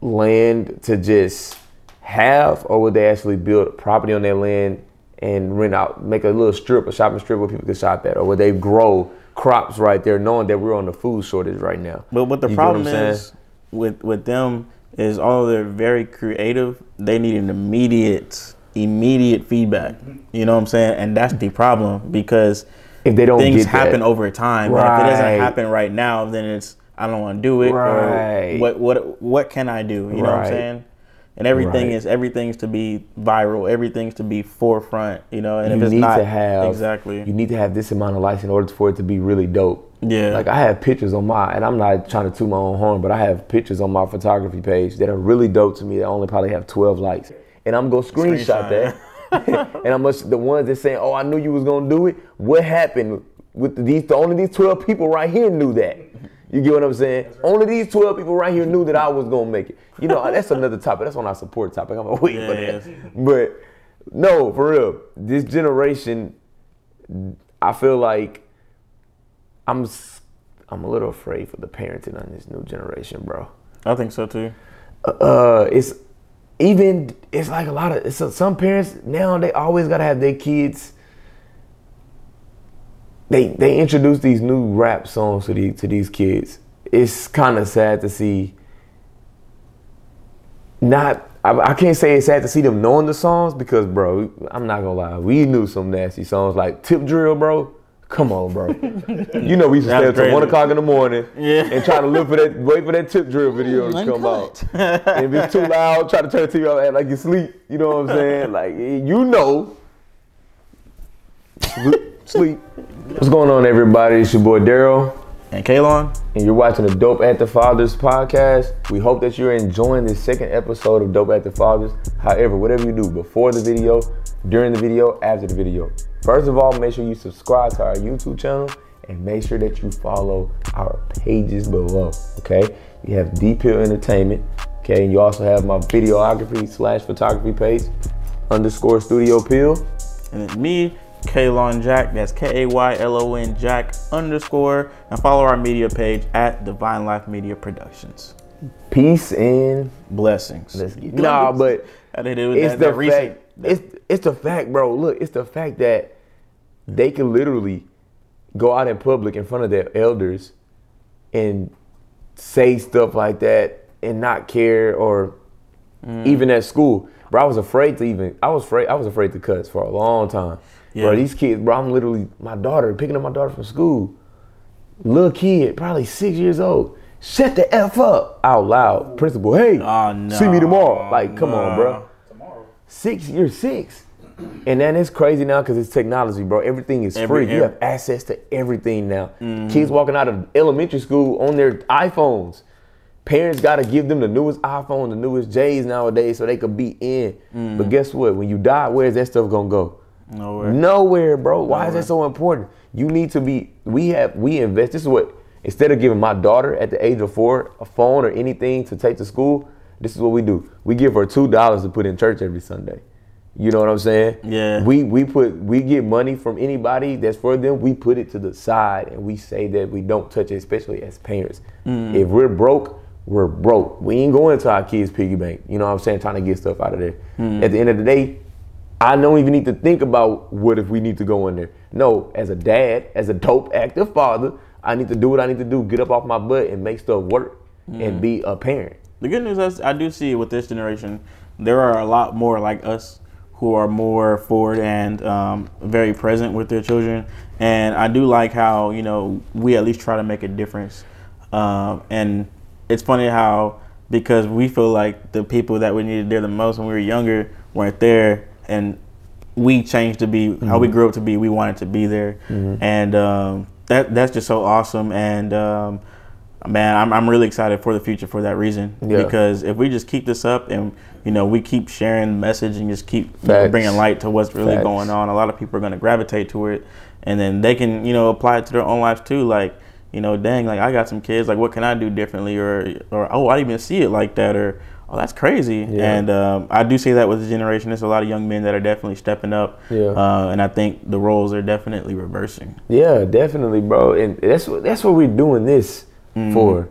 land to just have, or would they actually build property on their land and rent out, make a little strip, a shopping strip where people can shop at, or would they grow crops right there, knowing that we're on the food shortage right now? But what the You problem I'm is with with them is although they're very creative, they need an immediate immediate feedback. You know what I'm saying? And that's the problem because if they don't things happen that, over time. And if it doesn't happen right now, then it's I don't want to do it Right. or what what what can I do? You know what I'm saying? And everything Right. is everything's to be viral. Everything's to be forefront. You know, and you if it's need not to have exactly, You need to have this amount of likes in order for it to be really dope. yeah, Like I have pictures on my, and I'm not trying to toot my own horn, but I have pictures on my photography page that are really dope to me that only probably have 12 likes, and I'm gonna screenshot, Screenshot. that. and I'm gonna, the ones that saying, "Oh, I knew you was gonna do it." What happened with these? The only these 12 people right here knew that. You get what I'm saying? Only these 12 people right here knew that I was gonna make it. You know, that's another topic. That's on our support topic. I'm gonna wait for that. But no, for real, this generation, I feel like I'm I'm a little afraid for the parenting on this new generation, bro. I think so too. uh, it's even it's like a lot of it's some parents now they always gotta have their kids. They they introduce these new rap songs to these to these kids. It's kind of sad to see. Not I, I can't say it's sad to see them knowing the songs because bro, I'm not gonna lie, we knew some nasty songs like Tip Drill, bro. Come on, bro. you know we used to stay That's until one o'clock in the morning Yeah. and try to look for that, wait for that Tip Drill video to come out. And if it's too loud, try to turn the TV off, act like you sleep. You know what I'm saying? Like you know, sleep. sleep. What's going on, everybody? It's your boy Daryl, And Kaylon, and you're watching the Dope Active Fathers podcast. We hope that you're enjoying this second episode of Dope Active Fathers. However, whatever you do before the video, during the video, after the video, first of all, make sure you subscribe to our YouTube channel and make sure that you follow our pages below. Okay, you have Deep Hill Entertainment. Okay, and you also have my videography slash photography page underscore Studio Pill. and then me, Kaylon Jack. That's K A Y L O N Jack underscore. And follow our media page at Divine Life Media Productions. Peace and Blessings. let's get nah, but I did it with it's that, the that fact. It's it's the fact, bro. Look, it's the fact that they can literally go out in public in front of their elders and say stuff like that and not care, or Mm. even at school, bro. I was afraid to even. I was afraid. I was afraid to cuss for a long time, bro. These kids, bro. I'm literally my daughter picking up my daughter from school. Little kid, probably six years old. Shut the f up out loud. Principal, hey, Oh, no. see me tomorrow. Like, come on, bro. Tomorrow. Six, you're six. And then it's crazy now because it's technology, bro. Everything is Every- free. You have access to everything now. Mm-hmm. Kids walking out of elementary school on their iPhones. Parents got to give them the newest iPhone, the newest J's nowadays so they could be in. But mm-hmm. guess what? When you die, where's that stuff going to go? Nowhere. Nowhere, bro. Why is that so important? You need to be. We have. We invest. This is what. Instead of giving my daughter at the age of four a phone or anything to take to school, this is what we do. We give her two dollars to put in church every Sunday. You know what I'm saying? Yeah. We we put we get money from anybody that's for them. We put it to the side and we say that we don't touch it, especially as parents. Mm. If we're broke, we're broke. We ain't going to our kids' piggy bank. You know what I'm saying? Trying to get stuff out of there. Mm. At the end of the day, I don't even need to think about what if we need to go in there. No, as a dad, as a dope active father, I need to do what I need to do, get up off my butt and make stuff work Mm. and be a parent. The good news is I do see with this generation, there are a lot more like us who are more forward and um, very present with their children. And I do like how you know we at least try to make a difference. Um, and it's funny how because we feel like the people that we needed there the most when we were younger weren't there, and we changed to be how we grew up to be. We wanted to be there, and um, that that's just so awesome. And um, man, I'm I'm really excited for the future for that reason. Yeah. Because if we just keep this up and you know we keep sharing the message and just keep you know, Facts. bringing light to what's really Facts. going on, a lot of people are going to gravitate to it, and then they can you know apply it to their own lives too. Like you know, dang, like I got some kids. Like, what can I do differently? Or or oh, I didn't even see it like that. Or oh, that's crazy. Yeah. And um, I do see that with the generation. There's a lot of young men that are definitely stepping up. Yeah. Uh, and I think the roles are definitely reversing. Yeah, definitely, bro. And that's what that's what we're doing this for.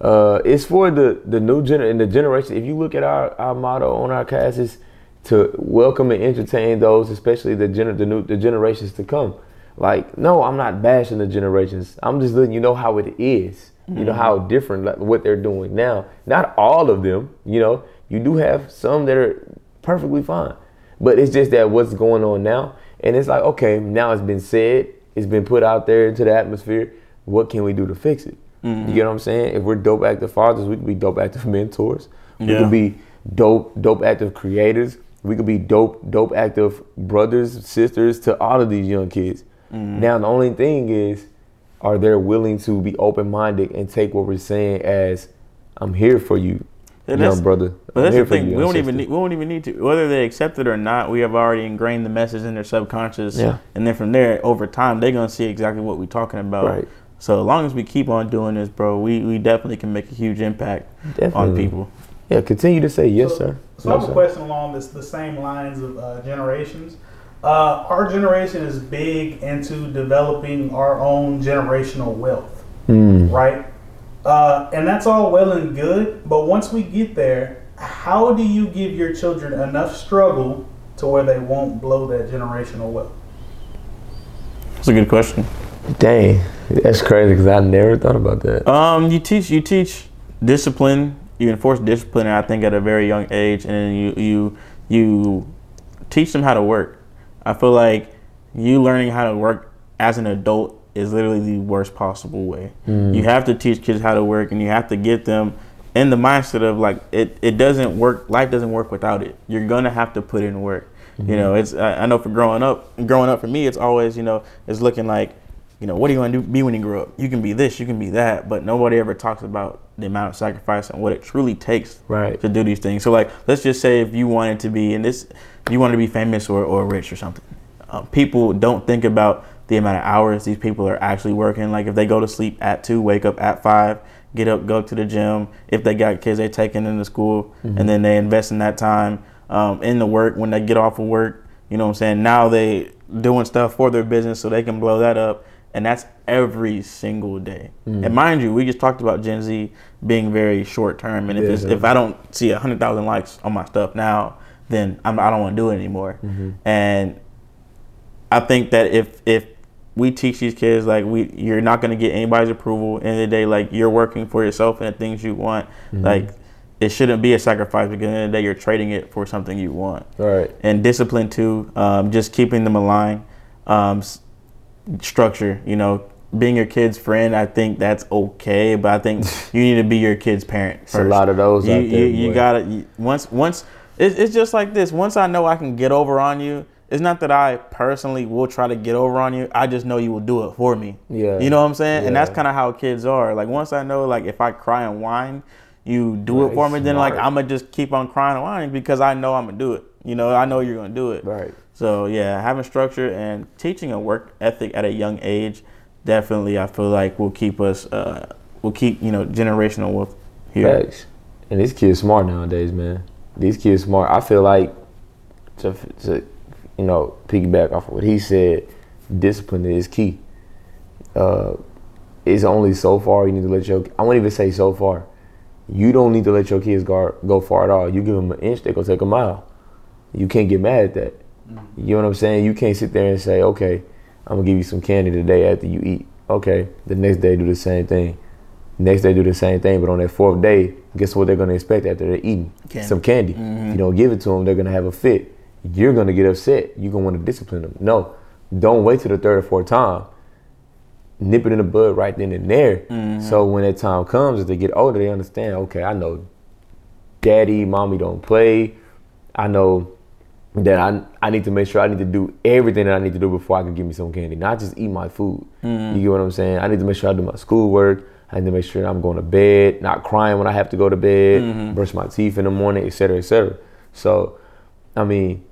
Uh, it's for the the new gener and the generation. If you look at our, our motto on our cast is to welcome and entertain those, especially the gener the new the generations to come. Like, no, I'm not bashing the generations. I'm just letting you know how it is. You know how different like, what they're doing now. Not all of them. You know, you do have some that are perfectly fine, but it's just that what's going on now, and it's like, okay, now it's been said, it's been put out there into the atmosphere. What can we do to fix it? Mm-hmm. You get what I'm saying? If we're dope active fathers, we could be dope active mentors. We Yeah. could be dope dope active creators. We could be dope dope active brothers, sisters to all of these young kids. Mm-hmm. Now the only thing is, are they willing to be open minded and take what we're saying as, I'm here for you, And young brother. But I'm that's here the thing. you, We don't even need, we won't even need to whether they accept it or not. We have already ingrained the message in their subconscious. Yeah. And then from there, over time, they're gonna see exactly what we're talking about. Right. So as long as we keep on doing this, bro, we, we definitely can make a huge impact on people. Yeah, continue to say yes, so, sir. So I No, have a sir. question along this the same lines of uh, generations. Uh, our generation is big into developing our own generational wealth, right? Uh, and that's all well and good, but once we get there, how do you give your children enough struggle to where they won't blow that generational wealth? That's a good question. Dang, that's crazy because I never thought about that. Um, you teach you teach discipline. You enforce discipline, I think, at a very young age, and then you you you teach them how to work. I feel like you learning how to work as an adult is literally the worst possible way. Hmm. You have to teach kids how to work, and you have to get them in the mindset of like it. It doesn't work. Life doesn't work without it. You're gonna have to put in work. You know, hmm. it's I, I know for growing up, growing up for me, it's always you know it's looking like you know, what are you going to do be when you grow up? You can be this, you can be that, but nobody ever talks about the amount of sacrifice and what it truly takes Right. to do these things. So, like, let's just say if you wanted to be in this, you want to be famous or, or rich or something. Um, people don't think about the amount of hours these people are actually working. Like, if they go to sleep at two, wake up at five, get up, go to the gym. If they got kids, they take them into school, and then they invest in that time um, in the work. When they get off of work, you know what I'm saying? Now they doing stuff for their business so they can blow that up and that's every single day. And mind you, we just talked about Gen Z being very short term, and if it's, Yeah. if I don't see a hundred thousand likes on my stuff now, then I'm, I don't want to do it anymore. And I think that if if we teach these kids like we you're not gonna get anybody's approval. End of the day, like you're working for yourself and the things you want. Like it shouldn't be a sacrifice because at the end of the day, you're trading it for something you want Right. and discipline too. Um, just keeping them aligned. Um, s- structure, you know, being your kid's friend. I think that's okay, but I think you need to be your kid's parent. It's a lot of those You you, you gotta you, once once it's, it's just like this. Once I know I can get over on you. It's not that I personally will try to get over on you. I just know you will do it for me. Yeah. You know what I'm saying? And that's kind of how kids are. Like once I know, like if I cry and whine, you do Right, it for me. Then like. I'm gonna just keep on crying and whining because I know I'm gonna do it. You know, I know you're gonna do it. Right. So yeah, having structure and teaching a work ethic at a young age, definitely I feel like will keep us, uh, will keep you know generational wealth here. Facts. And these kids smart nowadays, man. These kids smart. I feel like to, to you know piggyback off of what he said, discipline is key. Uh, it's only so far you need to let your. I won't even say so far. You don't need to let your kids go go far at all. You give them an inch, they go take a mile. You can't get mad at that. You know what I'm saying? You can't sit there and say, okay, I'm gonna give you some candy today after you eat. Okay, the next day do the same thing. Next day do the same thing, but on that fourth day, guess what they're gonna expect after they're eating? Candy. Some candy. Mm-hmm. If You don't give it to them, they're gonna have a fit. You're gonna get upset. You're gonna want to discipline them. No, don't wait till the third or fourth time. Nip it in the bud right then and there. Mm-hmm. So when that time comes, as they get older, they understand. Okay, I know, daddy, mommy don't play. I know that I I need to make sure I need to do everything that I need to do before I can give me some candy. Not just eat my food. Mm-hmm. You get what I'm saying? I need to make sure I do my schoolwork. I need to make sure I'm going to bed, not crying when I have to go to bed, mm-hmm. brush my teeth in the morning, et cetera, et cetera. So, I mean,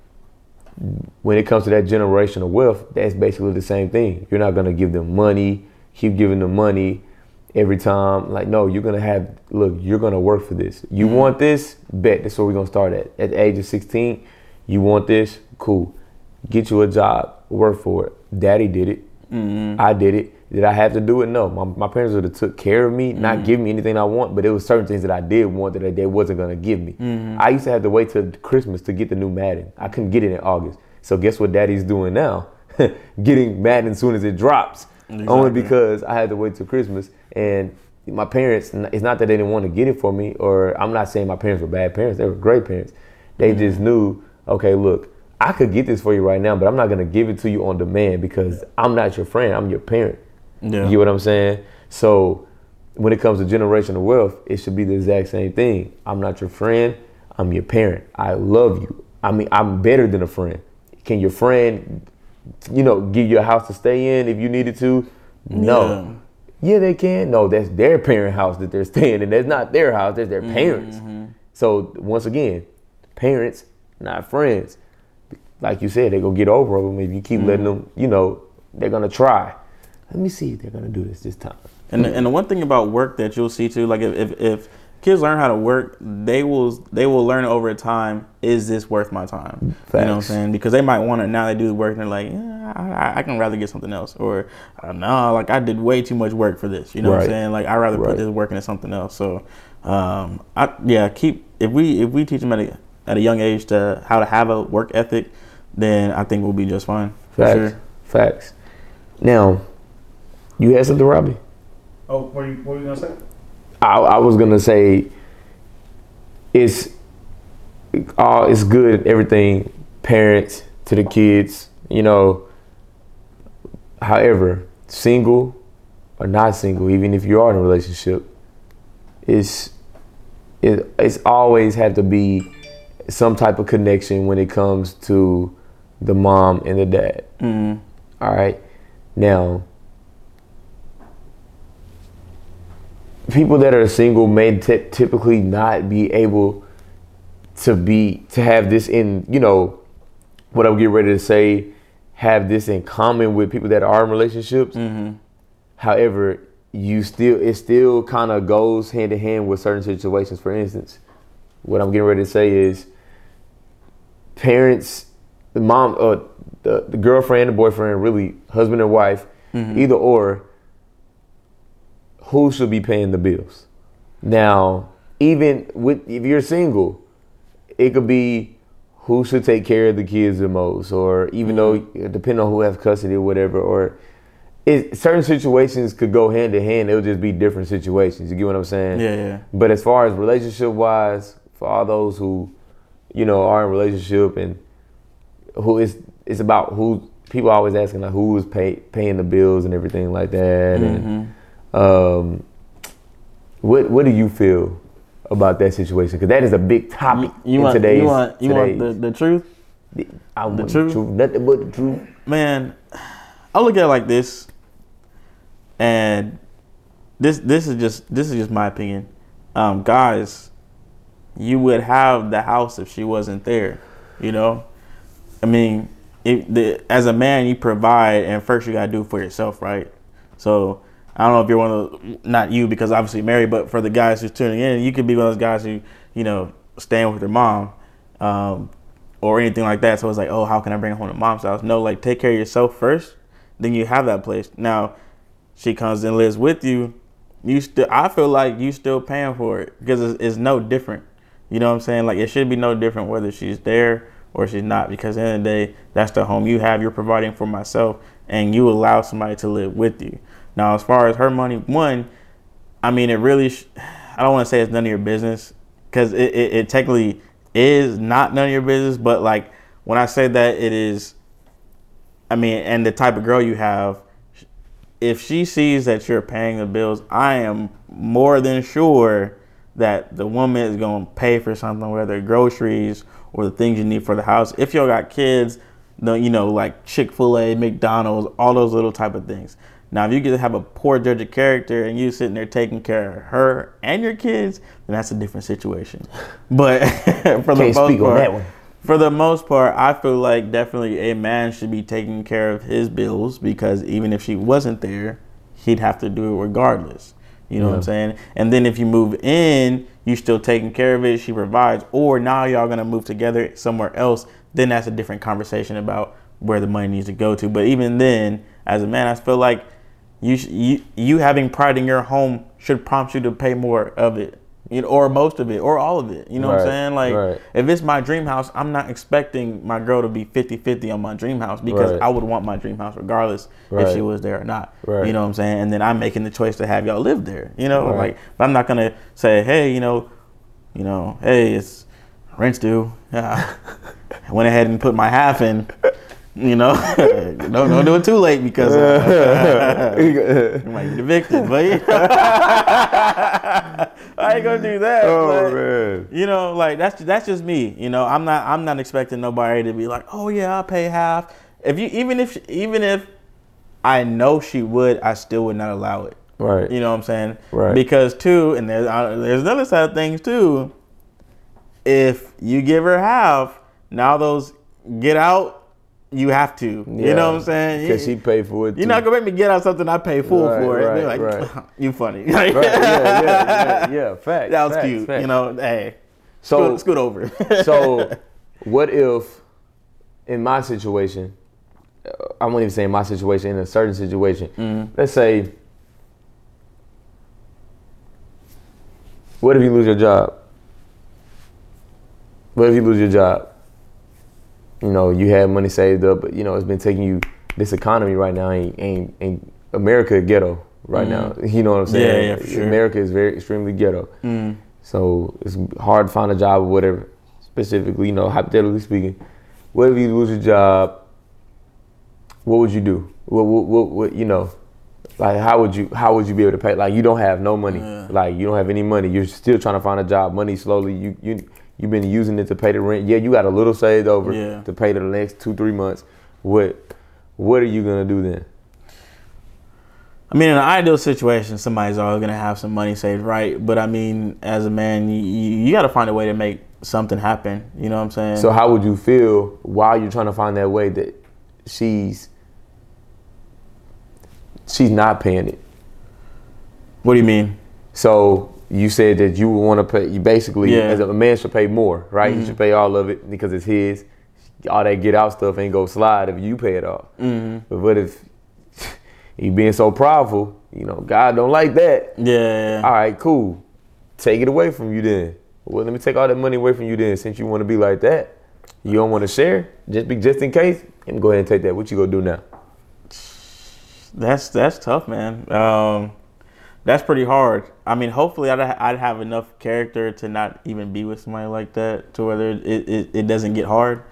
when it comes to that generational wealth, that's basically the same thing. You're not gonna give them money, keep giving them money every time. Like, no, you're gonna have look, you're gonna work for this. You mm-hmm. want this, bet that's where we're gonna start at. At the age of 16, you want this, cool. Get you a job, work for it. Daddy did it. Mm-hmm. I did it. Did I have to do it? No. My, my parents would have took care of me, not mm-hmm. give me anything I want, but there was certain things that I did want that they wasn't gonna give me. Mm-hmm. I used to have to wait till Christmas to get the new Madden. I couldn't get it in August. So guess what Daddy's doing now? Getting Madden as soon as it drops. Only because I had to wait till Christmas and my parents. It's not that they didn't want to get it for me, or I'm not saying my parents were bad parents. They were great parents. They mm-hmm. just knew, okay, look, I could get this for you right now, but I'm not gonna give it to you on demand because I'm not your friend. I'm your parent. Yeah. You get what I'm saying? So when it comes to generational wealth, it should be the exact same thing. I'm not your friend. I'm your parent. I love you. I mean, I'm better than a friend. Can your friend, you know, give you a house to stay in if you needed to? No. Yeah, they can. No, that's their parent house that they're staying in. That's not their house. That's their parents. Mm-hmm. So once again, parents, not friends. Like you said, they go get over them if you keep mm-hmm. letting them. You know, they're gonna try. Let me see if they're gonna do this this time. And the, and the one thing about work that you'll see too, like if if if, kids learn how to work, they will they will learn over time. Is this worth my time? You know what I'm saying? Because they might want to now they do the work and they're like, yeah, I, I can rather get something else, or uh, no, like I did way too much work for this. You know what I'm saying? Like I rather Right. put this work into something else. So, um, I yeah, keep if we if we teach them at a at a young age to how to have a work ethic, then I think we'll be just fine for Facts. sure. Facts. Now, you had something, Robbie? Oh, what, are you, what were you gonna say? I, I was gonna say it's all it's good everything parents to the kids you know however single or not single even if you are in a relationship it's it, it's always had to be some type of connection when it comes to the mom and the dad Mm, all right. Now, people that are single may ty- typically not be able to be to have this in you know what I'm getting ready to say have this in common with people that are in relationships. mm-hmm. However, you still it still kind of goes hand in hand with certain situations. For instance, what I'm getting ready to say is parents, the mom, uh, the, the girlfriend, the boyfriend, really husband and wife, either or, who should be paying the bills? Now, even with if you're single, it could be who should take care of the kids the most, or even though mm-hmm. uh, depending on who has custody or whatever, or it, certain situations could go hand in hand. It'll just be different situations. You get what I'm saying? Yeah, yeah. But as far as relationship wise, for all those who, you know, are in relationship and who is it's about who people always asking like who is pay, paying the bills and everything like that. And mm-hmm. Um, what what do you feel about that situation? Because that is a big topic You in want today's. you want you want the, the truth? I want the the truth? truth, nothing but the truth. man, I look at it like this, and this this is just this is just my opinion. Um, guys, you would have the house if she wasn't there. You know, I mean, if the as a man you provide, and first you gotta do it for yourself, right? So I don't know if you're one of the, not you because obviously married, but for the guys who's tuning in, you could be one of those guys who you know staying with their mom. Um, or anything like that. So it's like, oh, how can I bring home to mom's house? No, like take care of yourself first, then you have that place. Now, she comes and lives with you. You still, I feel like you still paying for it because it's, it's no different. You know what I'm saying? Like it should be no different whether she's there or she's not. Because at the end of the day, that's the home you have. You're providing for myself, and you allow somebody to live with you. Now, as far as her money, one, I mean, it really. Sh- I don't want to say it's none of your business because it, it, it technically is not none of your business. But like when I say that, it is. I mean, and the type of girl you have, if she sees that you're paying the bills, I am more than sure that the woman is going to pay for something, whether groceries or the things you need for the house. If y'all got kids, you know like Chick Fil A, McDonald's, all those little type of things. Now, if you get to have a poor judge of character and you sitting there taking care of her and your kids, then that's a different situation. But for the most part, for the most part, I feel like definitely a man should be taking care of his bills because even if she wasn't there, he'd have to do it regardless. You know what I'm saying? And then if you move in, you're still taking care of it, she provides, or now y'all gonna move together somewhere else, then that's a different conversation about where the money needs to go to. But even then, as a man, I feel like you sh- you you having pride in your home should prompt you to pay more of it. You know, or most of it, or all of it. You know what I'm saying? Like, right. if it's my dream house, I'm not expecting my girl to be 50-50 on my dream house because Right. I would want my dream house regardless if she was there or not. Right. You know what I'm saying? And then I'm making the choice to have y'all live there. You know, Right. like but I'm not gonna say, hey, you know, you know, hey, it's rent's due. Yeah. I went ahead and put my half in. You know, don't don't do it too late because uh, you might get evicted. But I ain't gonna do that. oh but- man. you know, like that's that's just me. You know, I'm not I'm not expecting nobody to be like, oh yeah, I'll pay half. If you even if even if I know she would, I still would not allow it. Right. You know what I'm saying? Right. Because too, and there's uh, there's another side of things too. If you give her half, now those get out you have to. You know what I'm saying? Because she paid for it. You're too. not gonna make me get out something I pay full Right, for. Right, like, right. you funny. Right, yeah, yeah, yeah, yeah. Fact. that was facts, cute. facts. You know, hey, So scoot, scoot over. so what if in my situation uh, i won't even say in my situation in a certain situation Mm-hmm. let's say what if you lose your job what if you lose your job you know you had money saved up but you know it's been taking you this economy right now ain't ain't, ain't america ghetto right now you know what i'm saying. Yeah, yeah, for sure. america is very extremely ghetto Mm. so it's hard to find a job or whatever. Specifically, you know, hypothetically speaking, what if you lose your job? What would you do? What, what, what, what you know, like how would you how would you be able to pay? Like you don't have no money. Like you don't have any money. You're still trying to find a job. Money slowly. You you you've been using it to pay the rent. Yeah, you got a little saved over Yeah. to pay the next two three months. What what are you gonna do then? I mean, in an ideal situation, somebody's always gonna have some money saved, right? But I mean, as a man, you, you, you got to find a way to make something happen. You know what I'm saying? So how would you feel while you're trying to find that way that she's she's not paying it? what do you mean? So you said that you would want to pay. You basically, Yeah. Mm-hmm. as a man, should pay more, right? You should pay all of it because it's his. All that get out stuff ain't go slide if you pay it off. Mm-hmm. But what if you being so prideful? You know, God don't like that. Yeah, All right, cool. Take it away from you then. Well, let me take all that money away from you then, since you want to be like that. You don't want to share, just be just in case. Let me go ahead and take that. What you gonna do now? that's that's tough, man. Um, that's pretty hard. I mean, hopefully, I'd I'd have enough character to not even be with somebody like that, to whether it it, it doesn't get hard.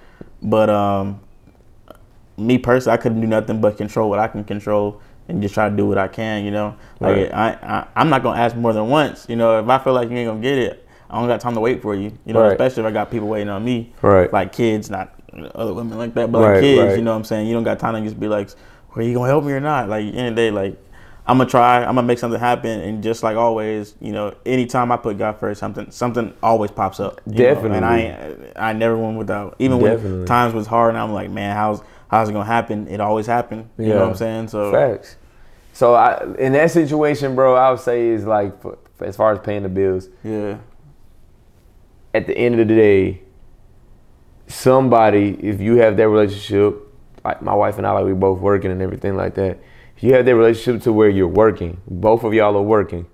But um, me personally, I couldn't do nothing but control what I can control and just try to do what I can. You know, like Right. I, I I'm not gonna ask more than once. You know, if I feel like you ain't gonna get it, I don't got time to wait for you. You know, Right. especially if I got people waiting on me. Right. Like kids, not other women like that, but like kids. right. You know what I'm saying? You don't got time to just be like, "Well, you gonna help me or not?" Like, at the end of the day, like. I'm gonna try. I'm gonna make something happen, and just like always, you know, anytime I put God first, something something always pops up. you know, and I I never went without. Even Definitely. when times was hard, and I'm like, man, how's how's it gonna happen? It always happened. You know what I'm saying? So Facts. So I, in that situation, bro, I would say is like for, as far as paying the bills. yeah, At the end of the day, somebody, if you have that relationship, like my wife and I, like we both working and everything like that. You have that relationship to where you're working, both of y'all are working.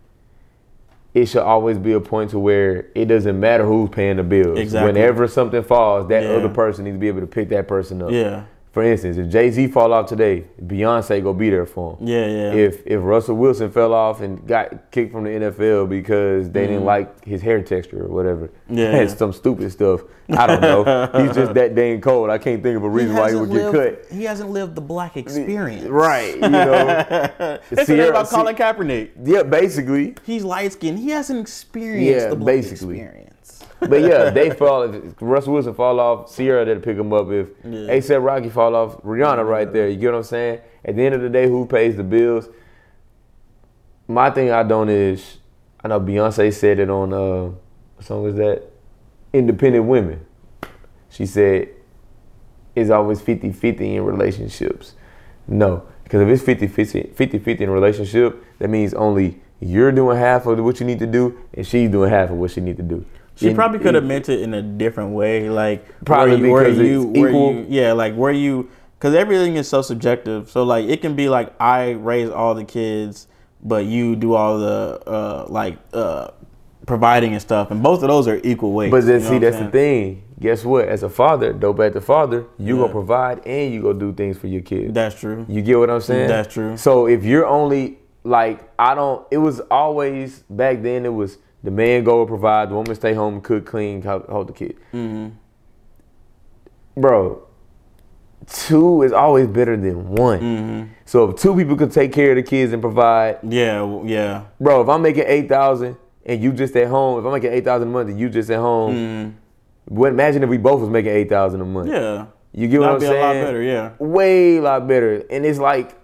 It should always be a point to where it doesn't matter who's paying the bills. Exactly. Whenever something falls, that Yeah. other person needs to be able to pick that person up. yeah, For instance, if Jay Z fall off today, Beyonce go be there for him. yeah, yeah. If if Russell Wilson fell off and got kicked from the NFL because they didn't like his hair texture or whatever, Mm-hmm. Yeah. Some stupid stuff. I don't know. He's just that dang cold. I can't think of a reason why he would get cut. He hasn't lived the black experience. Right, you know. It's Sierra- about Colin Kaepernick. Yeah, basically. He's light skinned. He hasn't experienced Yeah, the black basically. experience. But yeah, they fall. If Russell Wilson fall off, Ciara that'll pick him up. If Yeah. ASAP Rocky fall off, Rihanna right there. You get what I'm saying? At the end of the day, who pays the bills? My thing I don't is, I know Beyonce said it on uh, what song was that? Independent Women. She said, it's always 50-50 in relationships. No, because if it's 50-50 50-50 in a relationship, that means only you're doing half of what you need to do, and she's doing half of what she need to do. She probably could have meant it in a different way, like Probably where you, because you, it's equal. you, yeah, like where you, because everything is so subjective. So like it can be like I raise all the kids, but you do all the uh like uh providing and stuff, and both of those are equal weight. But then see, that's the thing. Guess what? As a father, dope at the father, you Yeah. gonna provide and you gonna do things for your kids. That's true. You get what I'm saying? That's true. So if you're only like I don't, it was always back then. It was the man go and provide, the woman stay home, cook, clean, hold, the kid. Mm-hmm. Bro, two is always better than one. Mm-hmm. So if two people could take care of the kids and provide, Yeah, yeah, bro, if I'm making eight thousand and you just at home, if I'm making eight thousand a month and you just at home, Mhm. what? Imagine if we both was making eight thousand a month. yeah. You get what That'd I'm be a lot saying? better. Yeah. Way lot better. And it's like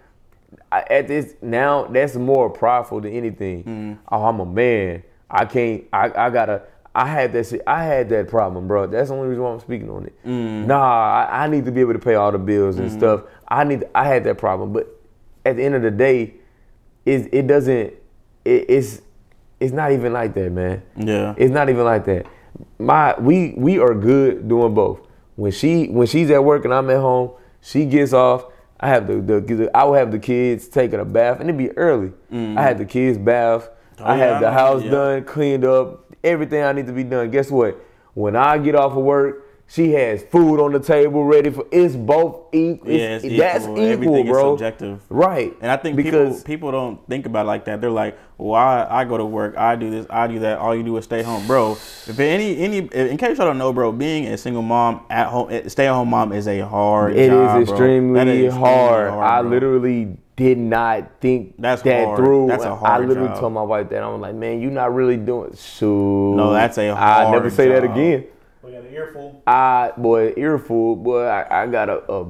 I, at this now that's more prideful than anything. Mm. Oh, I'm a man. I can't. I, I gotta. I had that shit- I had that problem, bro. That's the only reason why I'm speaking on it. Mm. Nah, I, I need to be able to pay all the bills and mm-hmm. stuff. I need I had that problem, but at the end of the day, it it doesn't it, it's it's not even like that, man. Yeah. It's not even like that. My we we are good doing both. When she when she's at work and I'm at home, she gets off. I have the, the I will have the kids taking a bath and it'd be early. I mm-hmm. had the kids bath. I yeah, had the house yeah. done, cleaned up, everything I need to be done. Guess what? When I get off of work, she has food on the table ready for. It's both equal. Yeah, it's that's equal. equal, Everything is bro. subjective. Right. And I think because people people don't think about it like that. They're like, "Well, I, I go to work, I do this, I do that. All you do is stay home, bro." If any any in case y'all don't know, bro, being a single mom at home, stay at home mom is a hard. It is job, bro. extremely, That is extremely hard. I literally did not think That's that hard. through. That's a I hard I literally job. told my wife that I was like, "Man, you're not really doing." Shoot. No, that's a I never hard say that job. again. We got an earful. I boy, earful, boy. I, I got a, a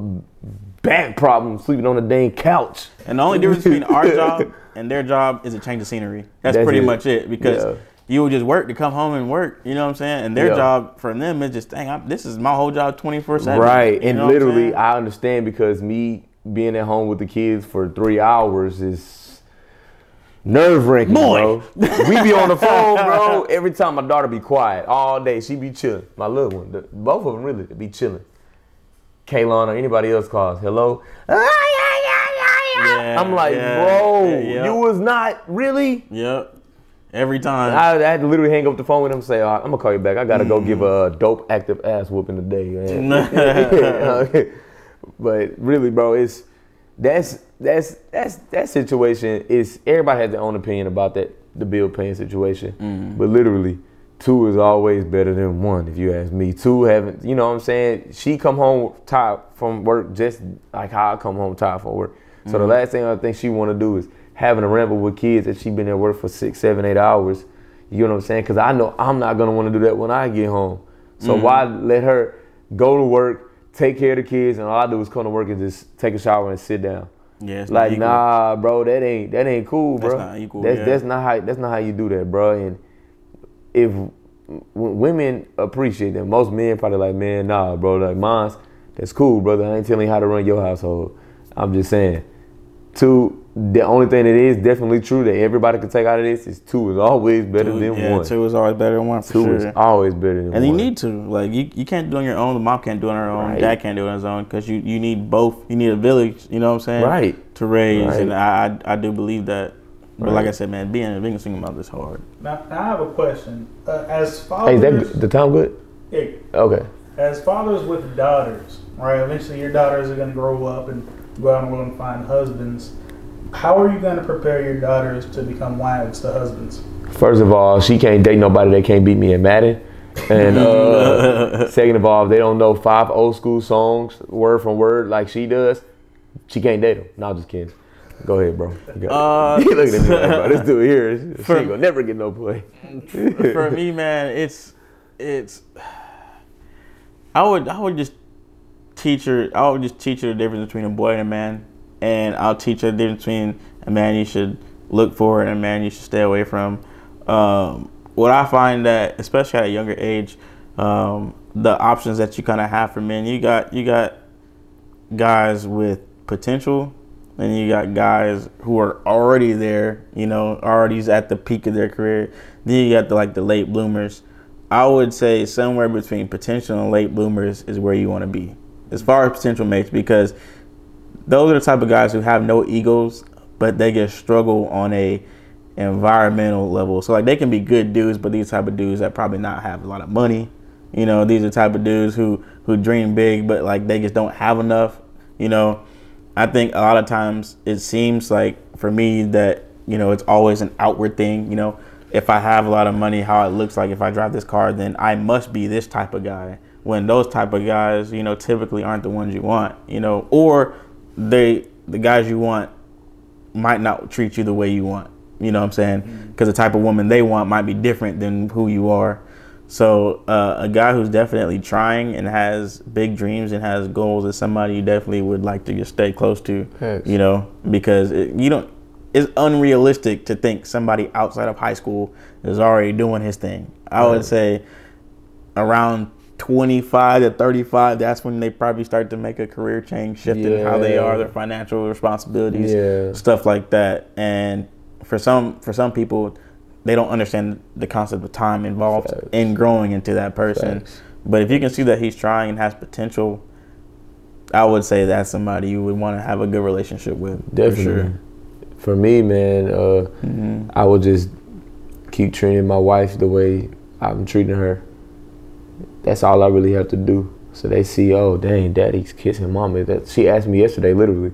back problem sleeping on the dang couch. And the only difference between our job and their job is a change of scenery. That's, That's pretty it. much it. Because Yeah. you would just work to come home and work. You know what I'm saying? And their Yeah. job for them is just, dang, I'm, this is my whole job 24 seven. Right, You and know what literally. I understand because me being at home with the kids for three hours is nerve wracking, bro. we be on the phone, bro. Every time my daughter be quiet all day, she be chilling. My little one, the, both of them really be chilling. Kaylon or anybody else calls, hello. Yeah, I'm like, yeah, bro, yeah, you was not really. Yep. Every time. I, I had to literally hang up the phone with him and say, "All right, I'm gonna call you back. I gotta go give mm. a dope active ass whooping today, man. but really, bro, it's that's that's that's that situation is everybody has their own opinion about that the bill paying situation. Mm-hmm. But literally, two is always better than one, if you ask me. Two haven't you know what I'm saying? She come home tired from work just like how I come home tired from work. So the mm-hmm. last thing I think she wanna do is having a ramble with kids that she been at work for six, seven, eight hours. You know what I'm saying? Because I know I'm not gonna want to do that when I get home. So mm-hmm. why let her go to work, take care of the kids, and all I do is come to work and just take a shower and sit down. yeah, Like nah, bro, that ain't that ain't cool, bro. That's not equal, That's yeah. that's not how that's not how you do that, bro. And if w- women appreciate that, most men probably like, man, nah, bro. Like mine's, that's cool, brother. I ain't telling you how to run your household. I'm just saying. Two, the only thing that is definitely true that everybody can take out of this is two is always better Two- than yeah, one. two is always better than one for Two sure. is always better than one. and you need to like you, you can't do it on your own. The mom can't do it on her own. Right. Dad can't do it on his own because you, you need both. You need a village. You know what I'm saying? Right. To raise, Right. and I, I I do believe that. But like I said, man, being being a single mother is hard. Now, now I have a question. Uh, as Hey, fathers, is that the time good? Yeah, Okay. as fathers with daughters, right? Eventually, your daughters are going to grow up and go out in the and find husbands. How are you going to prepare your daughters to become wives to husbands? First of all, she can't date nobody that can't beat me at Madden. And uh, second of all, if they don't know five old school songs word from word like she does, she can't date them. No, I'm just kidding. Go ahead, bro. Uh, it. He looking at me like, bro, this dude here, she For- ain't gonna never get no play. for me, man, it's it's. I would I would just teach her. I would just teach her the difference between a boy and a man, and I'll teach the difference between a man you should look for and a man you should stay away from. Um, what I find that, especially at a younger age, um, the options that you kind of have for men, you got you got guys with potential and you got guys who are already there, you know, already at the peak of their career. Then you got the like the late bloomers. I would say somewhere between potential and late bloomers is where you want to be, as far as potential mates, because those are the type of guys who have no egos, but they just struggle on a environmental level. So like they can be good dudes, but these type of dudes that probably not have a lot of money. You know, these are type of dudes who who dream big, but like they just don't have enough. You know, I think a lot of times it seems like for me that you know it's always an outward thing. You know, if I have a lot of money, how it looks like if I drive this car, then I must be this type of guy. When those type of guys, you know, typically aren't the ones you want. You know, or they the guys you want might not treat you the way you want. You know what I'm saying? Because the type of woman they want might be different than who you are. So uh, a guy who's definitely trying and has big dreams and has goals is somebody you definitely would like to just stay close to. You know, because it, you don't. it's unrealistic to think somebody outside of high school is already doing his thing. I would say around 25 to 35 that's when they probably start to make a career change shift in how they are their financial responsibilities Yeah. stuff like that and for some for some people they don't understand the concept of time involved Facts. in growing into that person Facts. but if you can see that he's trying and has potential i would say that's somebody you would want to have a good relationship with Definitely. for sure For me, man, uh, Mhm. I would just keep treating my wife the way I'm treating her. That's all I really have to do. So they see, oh, dang, daddy's kissing mommy. That she asked me yesterday, literally,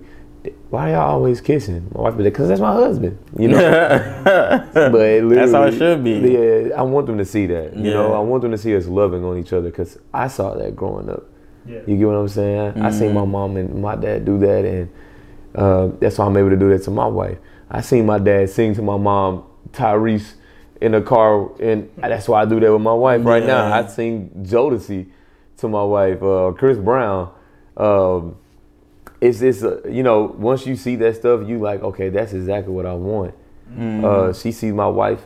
why are y'all always kissing? My wife was like, because that's my husband. You know. but it That's how it should be. Yeah, I want them to see that. You know, I want them to see us loving on each other because I saw that growing up. Yeah. You get what I'm saying? I seen Mm-hmm. my mom and my dad do that, and uh, that's why I'm able to do that to my wife. I seen my dad sing to my mom, Tyrese, in the car, and that's why I do that with my wife right now. I sing Jodeci to my wife, uh, Chris Brown. Um, it's this, uh, you know once you see that stuff, you like okay, that's exactly what I want. Mm-hmm. Uh, she sees my wife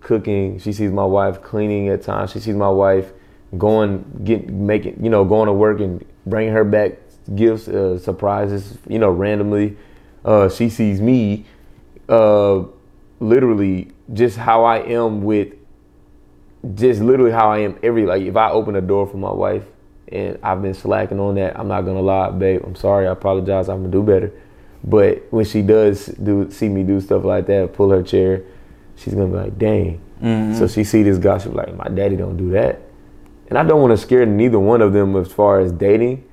cooking. She sees my wife cleaning at times. She sees my wife going get making you know going to work and bringing her back gifts, uh, surprises. You know randomly. Uh, she sees me, uh, literally just how I am with, just literally how I am every like if I open a door for my wife and I've been slacking on that, I'm not gonna lie, babe. I'm sorry. I apologize. I'm gonna do better. But when she does do see me do stuff like that, pull her chair, she's gonna be like, dang. Mm-hmm. So she see this she's like, my daddy don't do that. And I don't want to scare neither one of them as far as dating,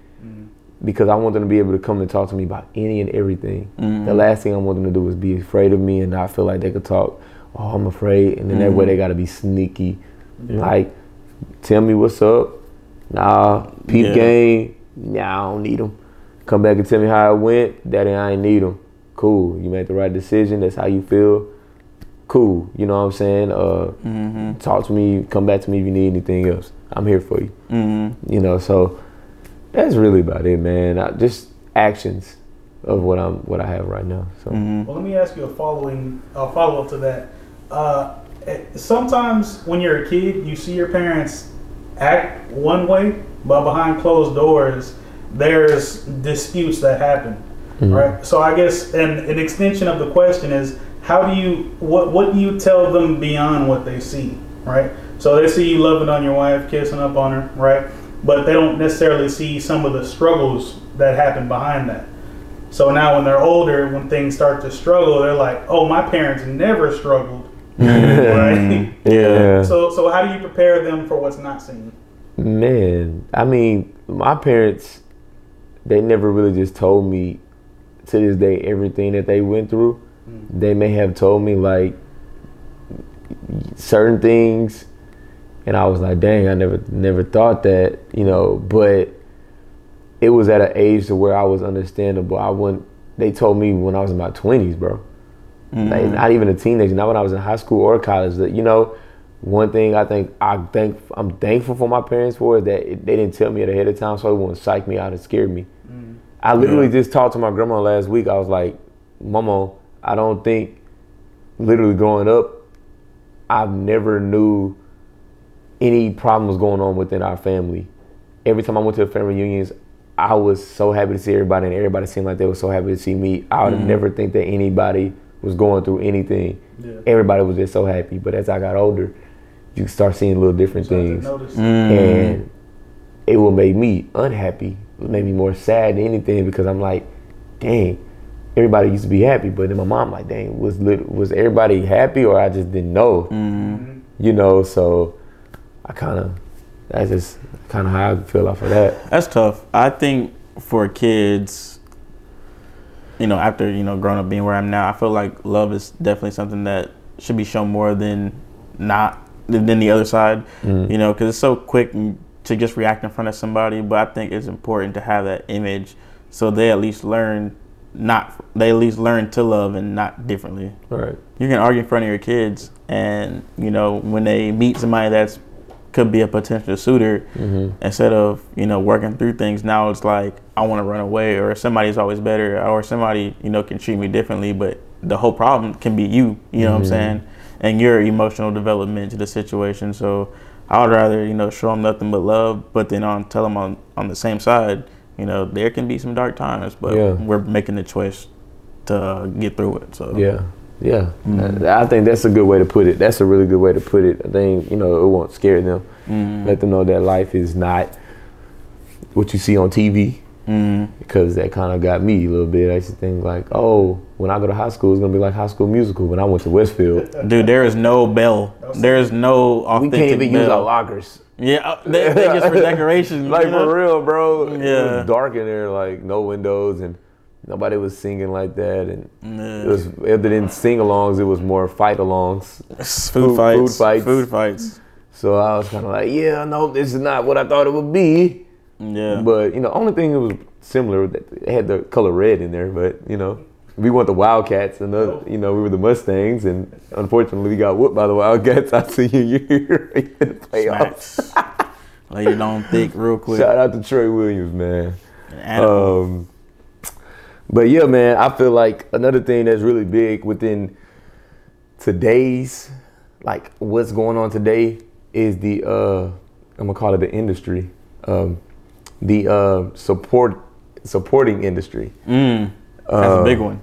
because I want them to be able to come and talk to me about any and everything. The last thing I want them to do is be afraid of me and not feel like they could talk. Oh, I'm afraid, and then that way they got to be sneaky, like tell me what's up. Nah, peep Yeah. game. Nah, I don't need them. Come back and tell me how it went. Daddy, I ain't need them. Cool. You made the right decision. That's how you feel. Cool. You know what I'm saying? Uh, Mm-hmm. talk to me. Come back to me if you need anything else. I'm here for you. Mm-hmm. You know, so that's really about it, man. I, just actions of what I'm, what I have right now. So Mm-hmm. Well, let me ask you a following a follow up to that. Uh, sometimes when you're a kid, you see your parents act one way, but behind closed doors, there's disputes that happen, right? So I guess an, an extension of the question is, how do you what what do you tell them beyond what they see, right? So they see you loving on your wife, kissing up on her, right? But they don't necessarily see some of the struggles that happen behind that. So now when they're older, when things start to struggle, they're like, "Oh, my parents never struggled." right? Mm. yeah. So so how do you prepare them for what's not seen? Man, I mean, my parents, they never really just told me to this day everything that they went through. Mm. They may have told me like certain things, and I was like, dang, I never never thought that, you know, but it was at an age to where I was understandable. I wouldn't, they told me when I was in my 20s, bro. Mm-hmm. Like, not even a teenager, not when I was in high school or college. That you know, one thing I think I think I'm thankful for my parents for is that it, they didn't tell me it ahead of time, so it wouldn't psych me out and scare me. Mm-hmm. I literally just talked to my grandma last week. I was like, "Mama, I don't think." Literally growing up, I've never knew any problems going on within our family. Every time I went to the family reunions, I was so happy to see everybody, and everybody seemed like they were so happy to see me. I would mm-hmm. never think that anybody was going through anything. Yeah. Everybody was just so happy. But as I got older, you start seeing little different Start things, notice. Mm. and it will make me unhappy. It would make me more sad than anything because I'm like, dang, everybody used to be happy, but then my mom like, dang, was lit- was everybody happy or I just didn't know, mm-hmm. Mm-hmm. you know? So I kind of that's just kind of how I feel off of that. That's tough. I think for kids, you know, after you know growing up being where I'm now, I feel like love is definitely something that should be shown more than not than than the other side. Mm. You know, because it's so quick to just react in front of somebody. But I think it's important to have that image so they at least learn not they at least learn to love and not differently. Right. You can argue in front of your kids, and you know when they meet somebody that's could be a potential suitor, mm-hmm. instead of you know working through things, now it's like I want to run away, or somebody's always better, or somebody you know can treat me differently. But the whole problem can be you. You know what I'm mm-hmm. saying? And your emotional development to the situation. So I would rather you know show them nothing but love, but then on tell them on on the same side, you know there can be some dark times, but Yeah. we're making the choice to get through it. So Yeah, yeah. I think that's a good way to put it. That's a really good way to put it. I think you know it won't scare them. Let them know that life is not what you see on TV. Mm, Because that kind of got me a little bit. I used to think like, oh, when I go to high school, it's gonna be like High School Musical. When I went to Westfield, dude, there is no bell. There is no we authentic can't even use bell. our lockers. Yeah, uh, they, they just for decoration. Like you know? for real, bro. Yeah. dark in there, like no windows, and nobody was singing like that. And Yeah. it was other than sing-alongs, it was more fight-alongs. food, food fights, fights. food fights. So I was kind of like, yeah, no, this is not what I thought it would be. Yeah, But you know, only thing that was similar that it had the color red in there. But you know, we want the Wildcats, and the, you know, we were the Mustangs, and unfortunately, we got whooped by the Wildcats our senior year in the playoffs. Lay it on thick real quick. Shout out to Trey Williams, man. Um, but yeah, man, I feel like another thing that's really big within today's, like what's going on today, is the uh, I'm gonna call it the industry, um, the uh, support supporting industry, mm, that's a big one.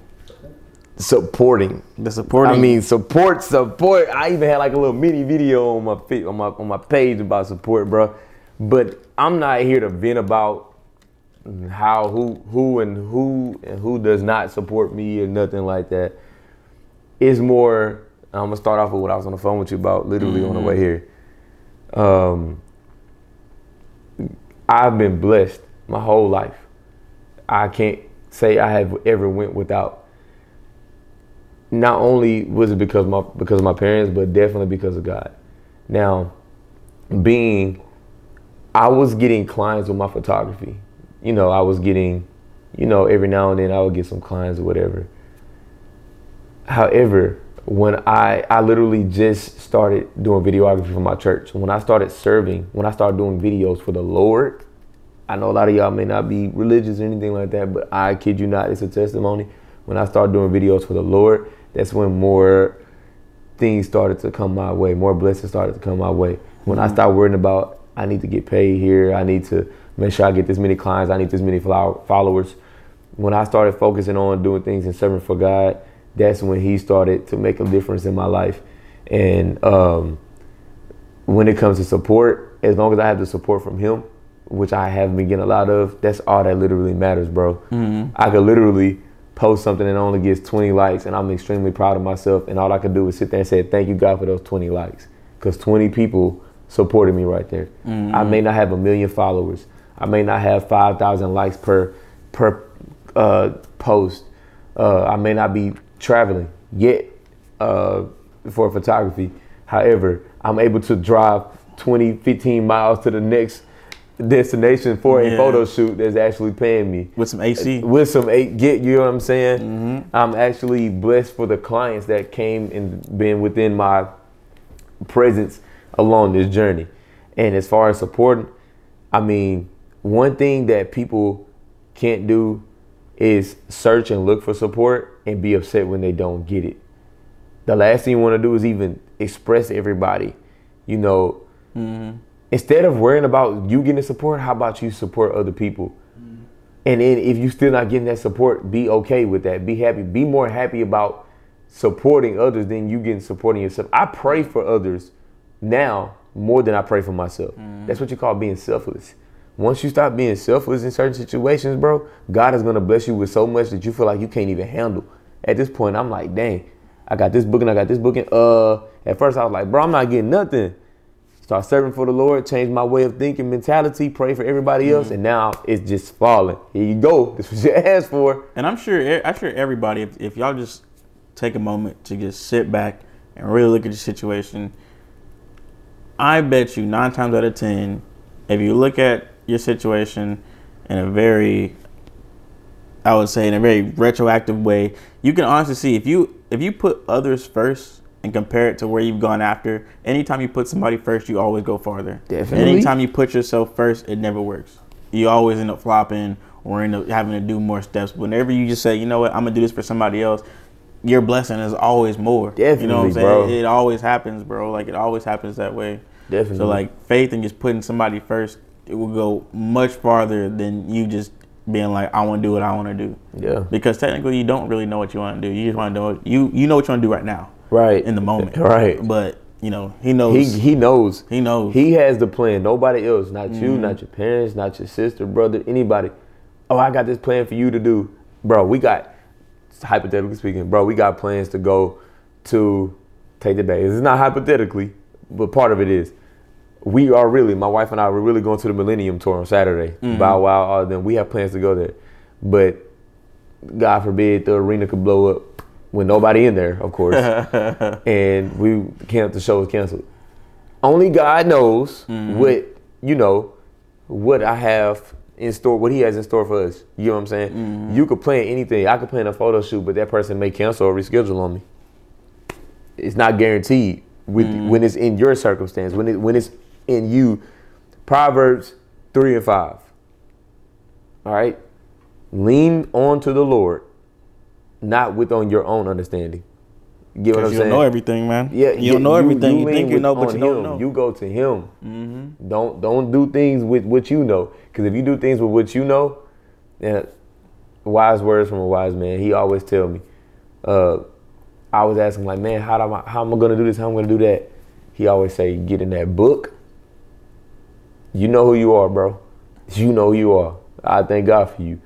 supporting. The supporting. I mean, support, support. I even had like a little mini video on my on my on my page about support, bro. But I'm not here to vent about how who who and who and who does not support me or nothing like that. It's more. I'm gonna start off with what I was on the phone with you about, literally on the way here. Um, I've been blessed my whole life. I can't say I have ever went without not only was it because my because of my parents, but definitely because of God. Now, being I was getting clients with my photography. You know, I was getting, you know, every now and then I would get some clients or whatever. However, when I I literally just started doing videography for my church. When I started serving, when I started doing videos for the Lord, I know a lot of y'all may not be religious or anything like that, but I kid you not, it's a testimony. When I started doing videos for the Lord, that's when more things started to come my way, more blessings started to come my way. When I mm-hmm. started worrying about, I need to get paid here, I need to make sure I get this many clients, I need this many followers. When I started focusing on doing things and serving for God, that's when He started to make a difference in my life. And um, when it comes to support, as long as I have the support from Him, which I haven't been getting a lot of, that's all that literally matters, bro. I could literally post something and only gets 20 likes, and I'm extremely proud of myself. And all I could do is sit there and say, Thank you, God, for those 20 likes. Because 20 people supported me right there. I may not have a million followers, I may not have 5,000 likes per, per uh, post, uh, I may not be traveling yet uh, for photography. However, I'm able to drive 20, 15 miles to the next destination for a Yeah. photo shoot that's actually paying me with some AC. with some eight get you know what i'm saying i'm actually blessed for the clients that came and been within my presence along this journey and as far as supporting i mean one thing that people can't do is search and look for support and be upset when they don't get it the last thing you want to do is even express everybody you know mm-hmm. instead of worrying about you getting support how about you support other people mm-hmm. and then if you're still not getting that support, be okay with that. Be happy. Be more happy about supporting others than you getting supporting yourself. I pray for others now more than I pray for myself. Mm-hmm. That's what you call being selfless. Once you stop being selfless in certain situations, bro, God is gonna bless you with so much that you feel like you can't even handle. At this point, I'm like, dang, I got this booking, I got this booking. Uh, at first I was like, bro, I'm not getting nothing start serving for the Lord, change my way of thinking, mentality, pray for everybody else, and now it's just falling. Here you go. This was your asked for. And I'm sure, I'm sure everybody, if, if y'all just take a moment to just sit back and really look at the situation, I bet you nine times out of ten, if you look at your situation in a very, I would say in a very retroactive way, you can honestly see if you if you put others first and compare it to where you've gone after. Anytime you put somebody first, you always go farther. Definitely. Anytime you put yourself first, it never works. You always end up flopping or end up having to do more steps. Whenever you just say, you know what, I'm gonna do this for somebody else, your blessing is always more. Definitely, you know what I'm saying? bro. It, it always happens, bro. Like it always happens that way. Definitely. So like faith and just putting somebody first, it will go much farther than you just being like, I want to do what I want to do. Yeah. Because technically, you don't really know what you want to do. You just want to do it. You you know what you want to do right now, Right. in the moment. Right. But you know, he knows. He he knows. He knows. He has the plan. Nobody else. Not Mm-hmm. you. Not your parents. Not your sister, brother. Anybody. Oh, I got this plan for you to do, bro. We got hypothetically speaking, bro. We got plans to go to take the back. It's not hypothetically, but part of it is. We are really, my wife and I, we're really going to the Millennium Tour on Saturday. Mm-hmm. Bow Wow, all of them. We have plans to go there, but God forbid the arena could blow up with nobody in there, of course, and we can't. The show was canceled. Only God knows mm-hmm. what you know, what I have in store, what He has in store for us. You know what I'm saying? Mm-hmm. You could plan anything. I could plan a photo shoot, but that person may cancel or reschedule on me. It's not guaranteed with mm-hmm. when it's in your circumstance. When it when it's in you, Proverbs three and five. All right, lean on to the Lord, not with on your own understanding. Get what I'm you saying? don't know everything, man. Yeah, you don't know everything. You, think you know, but you don't him. know. You go to him. Don't don't do things with what you know. Because if you do things with what you know, yeah, wise words from a wise man. He always tell me. Uh, I was asking like, man, how am I how am I gonna do this? How am I gonna do that? He always say, get in that book. You know who you are, bro. You know who you are. I thank God for you.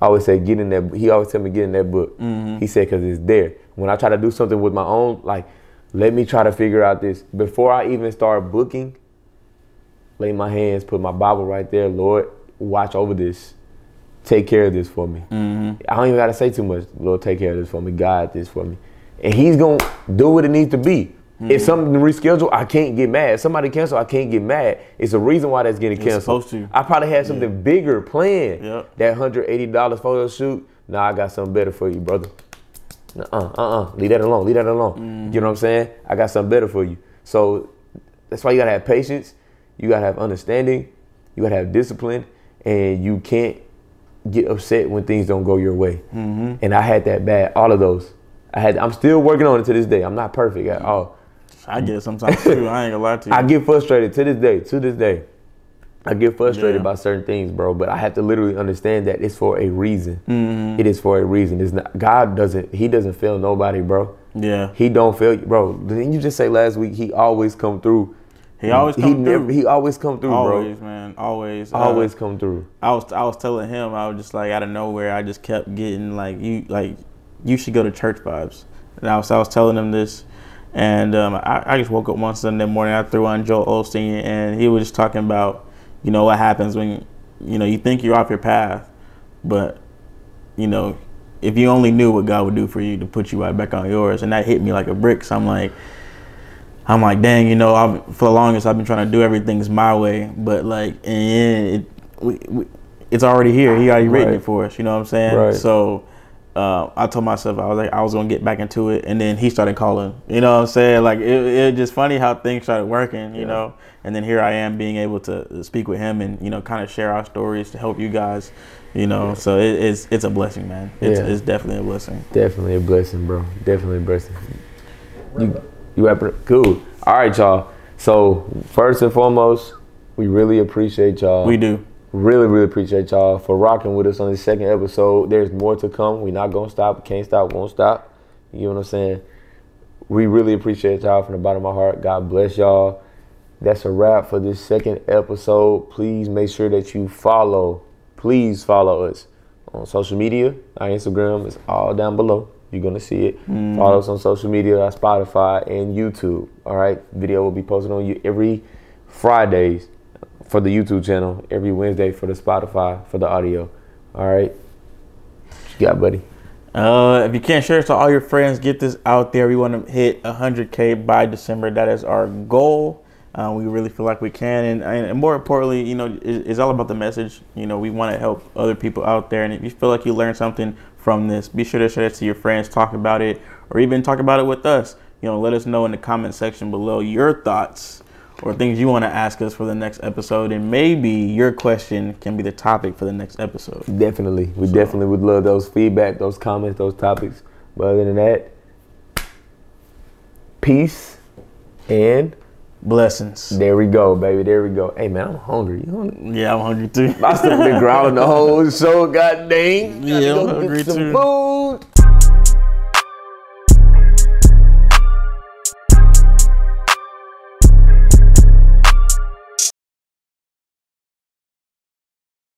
I always say, get in that. He always tell me, get in that book. Mm-hmm. He said, because it's there. When I try to do something with my own, like, let me try to figure out this before I even start booking. Lay my hands, put my Bible right there. Lord, watch over this. Take care of this for me. Mm-hmm. I don't even gotta say too much. Lord, take care of this for me. God, this for me, and He's gonna do what it needs to be. If something rescheduled, I can't get mad. If somebody cancel, I can't get mad. It's a reason why that's getting canceled. I probably had something bigger planned. Yep. That hundred eighty dollars photo shoot. Now I got something better for you, brother. Uh uh uh. Leave that alone. Leave that alone. You know what I'm saying? I got something better for you. So that's why you gotta have patience. You gotta have understanding. You gotta have discipline, and you can't get upset when things don't go your way. And I had that bad. All of those. I had. I'm still working on it to this day. I'm not perfect at all. I get it sometimes too. I ain't gonna lie to you. I get frustrated to this day. To this day, I get frustrated Yeah. by certain things, bro. But I have to literally understand that it's for a reason. Mm-hmm. It is for a reason. It's not. God doesn't. He doesn't fail nobody, bro. yeah. He don't fail you, bro. Didn't you just say last week? He always come through. He always He come never. through. He always come through, bro. always, bro. man. Always. Uh, Always come through. I was I was telling him I was just like out of nowhere I just kept getting like you like you should go to church vibes and I was I was telling him this and um, I, I just woke up one Sunday morning I threw on Joel Osteen and he was just talking about you know what happens when you know you think you're off your path but you know if you only knew what God would do for you to put you right back on yours and that hit me like a brick so I'm like I'm like, dang, you know, I've, for the longest I've been trying to do everything's my way, but like, end, it, we, we, it's already here. He already written Right. it for us. You know what I'm saying? Right. So uh, I told myself I was like, I was gonna get back into it, and then he started calling. You know what I'm saying? Like, it, it just funny how things started working. You Yeah. know, and then here I am being able to speak with him and you know, kind of share our stories to help you guys. You know, so it, it's it's a blessing, man. It's, Yeah. it's definitely a blessing. Definitely a blessing, bro. Definitely a blessing. You, you wrap it up? Cool. All right, y'all. So first and foremost, we really appreciate y'all. We do. Really, really appreciate y'all for rocking with us on this second episode. There's more to come. We're not gonna stop. Can't stop. Won't stop. You know what I'm saying? We really appreciate y'all from the bottom of my heart. God bless y'all. That's a wrap for this second episode. Please make sure that you follow. Please follow us on social media. Our Instagram is all down below. You're gonna see it. Mm. Follow us on social media, our Spotify and YouTube. All right, video will be posted on you every Fridays for the YouTube channel, every Wednesday for the Spotify for the audio. All right, what you got, buddy? Uh, if you can't share it to all your friends, get this out there. We want to hit 100K by December. That is our goal. Uh, we really feel like we can, and, and more importantly, you know, it, it's all about the message. You know, we want to help other people out there, and if you feel like you learned something from this, be sure to share it to your friends, talk about it, or even talk about it with us. You know, let us know in the comment section below your thoughts or things you want to ask us for the next episode, and maybe your question can be the topic for the next episode. Definitely, we definitely would love those feedback, those comments, those topics. But other than that, peace and Blessings. there we go, baby. There we go. Hey man, I'm hungry. You hungry? Yeah, I'm hungry too. I still been growling the whole show. God dang. Gotta Yeah, I'm hungry too. food.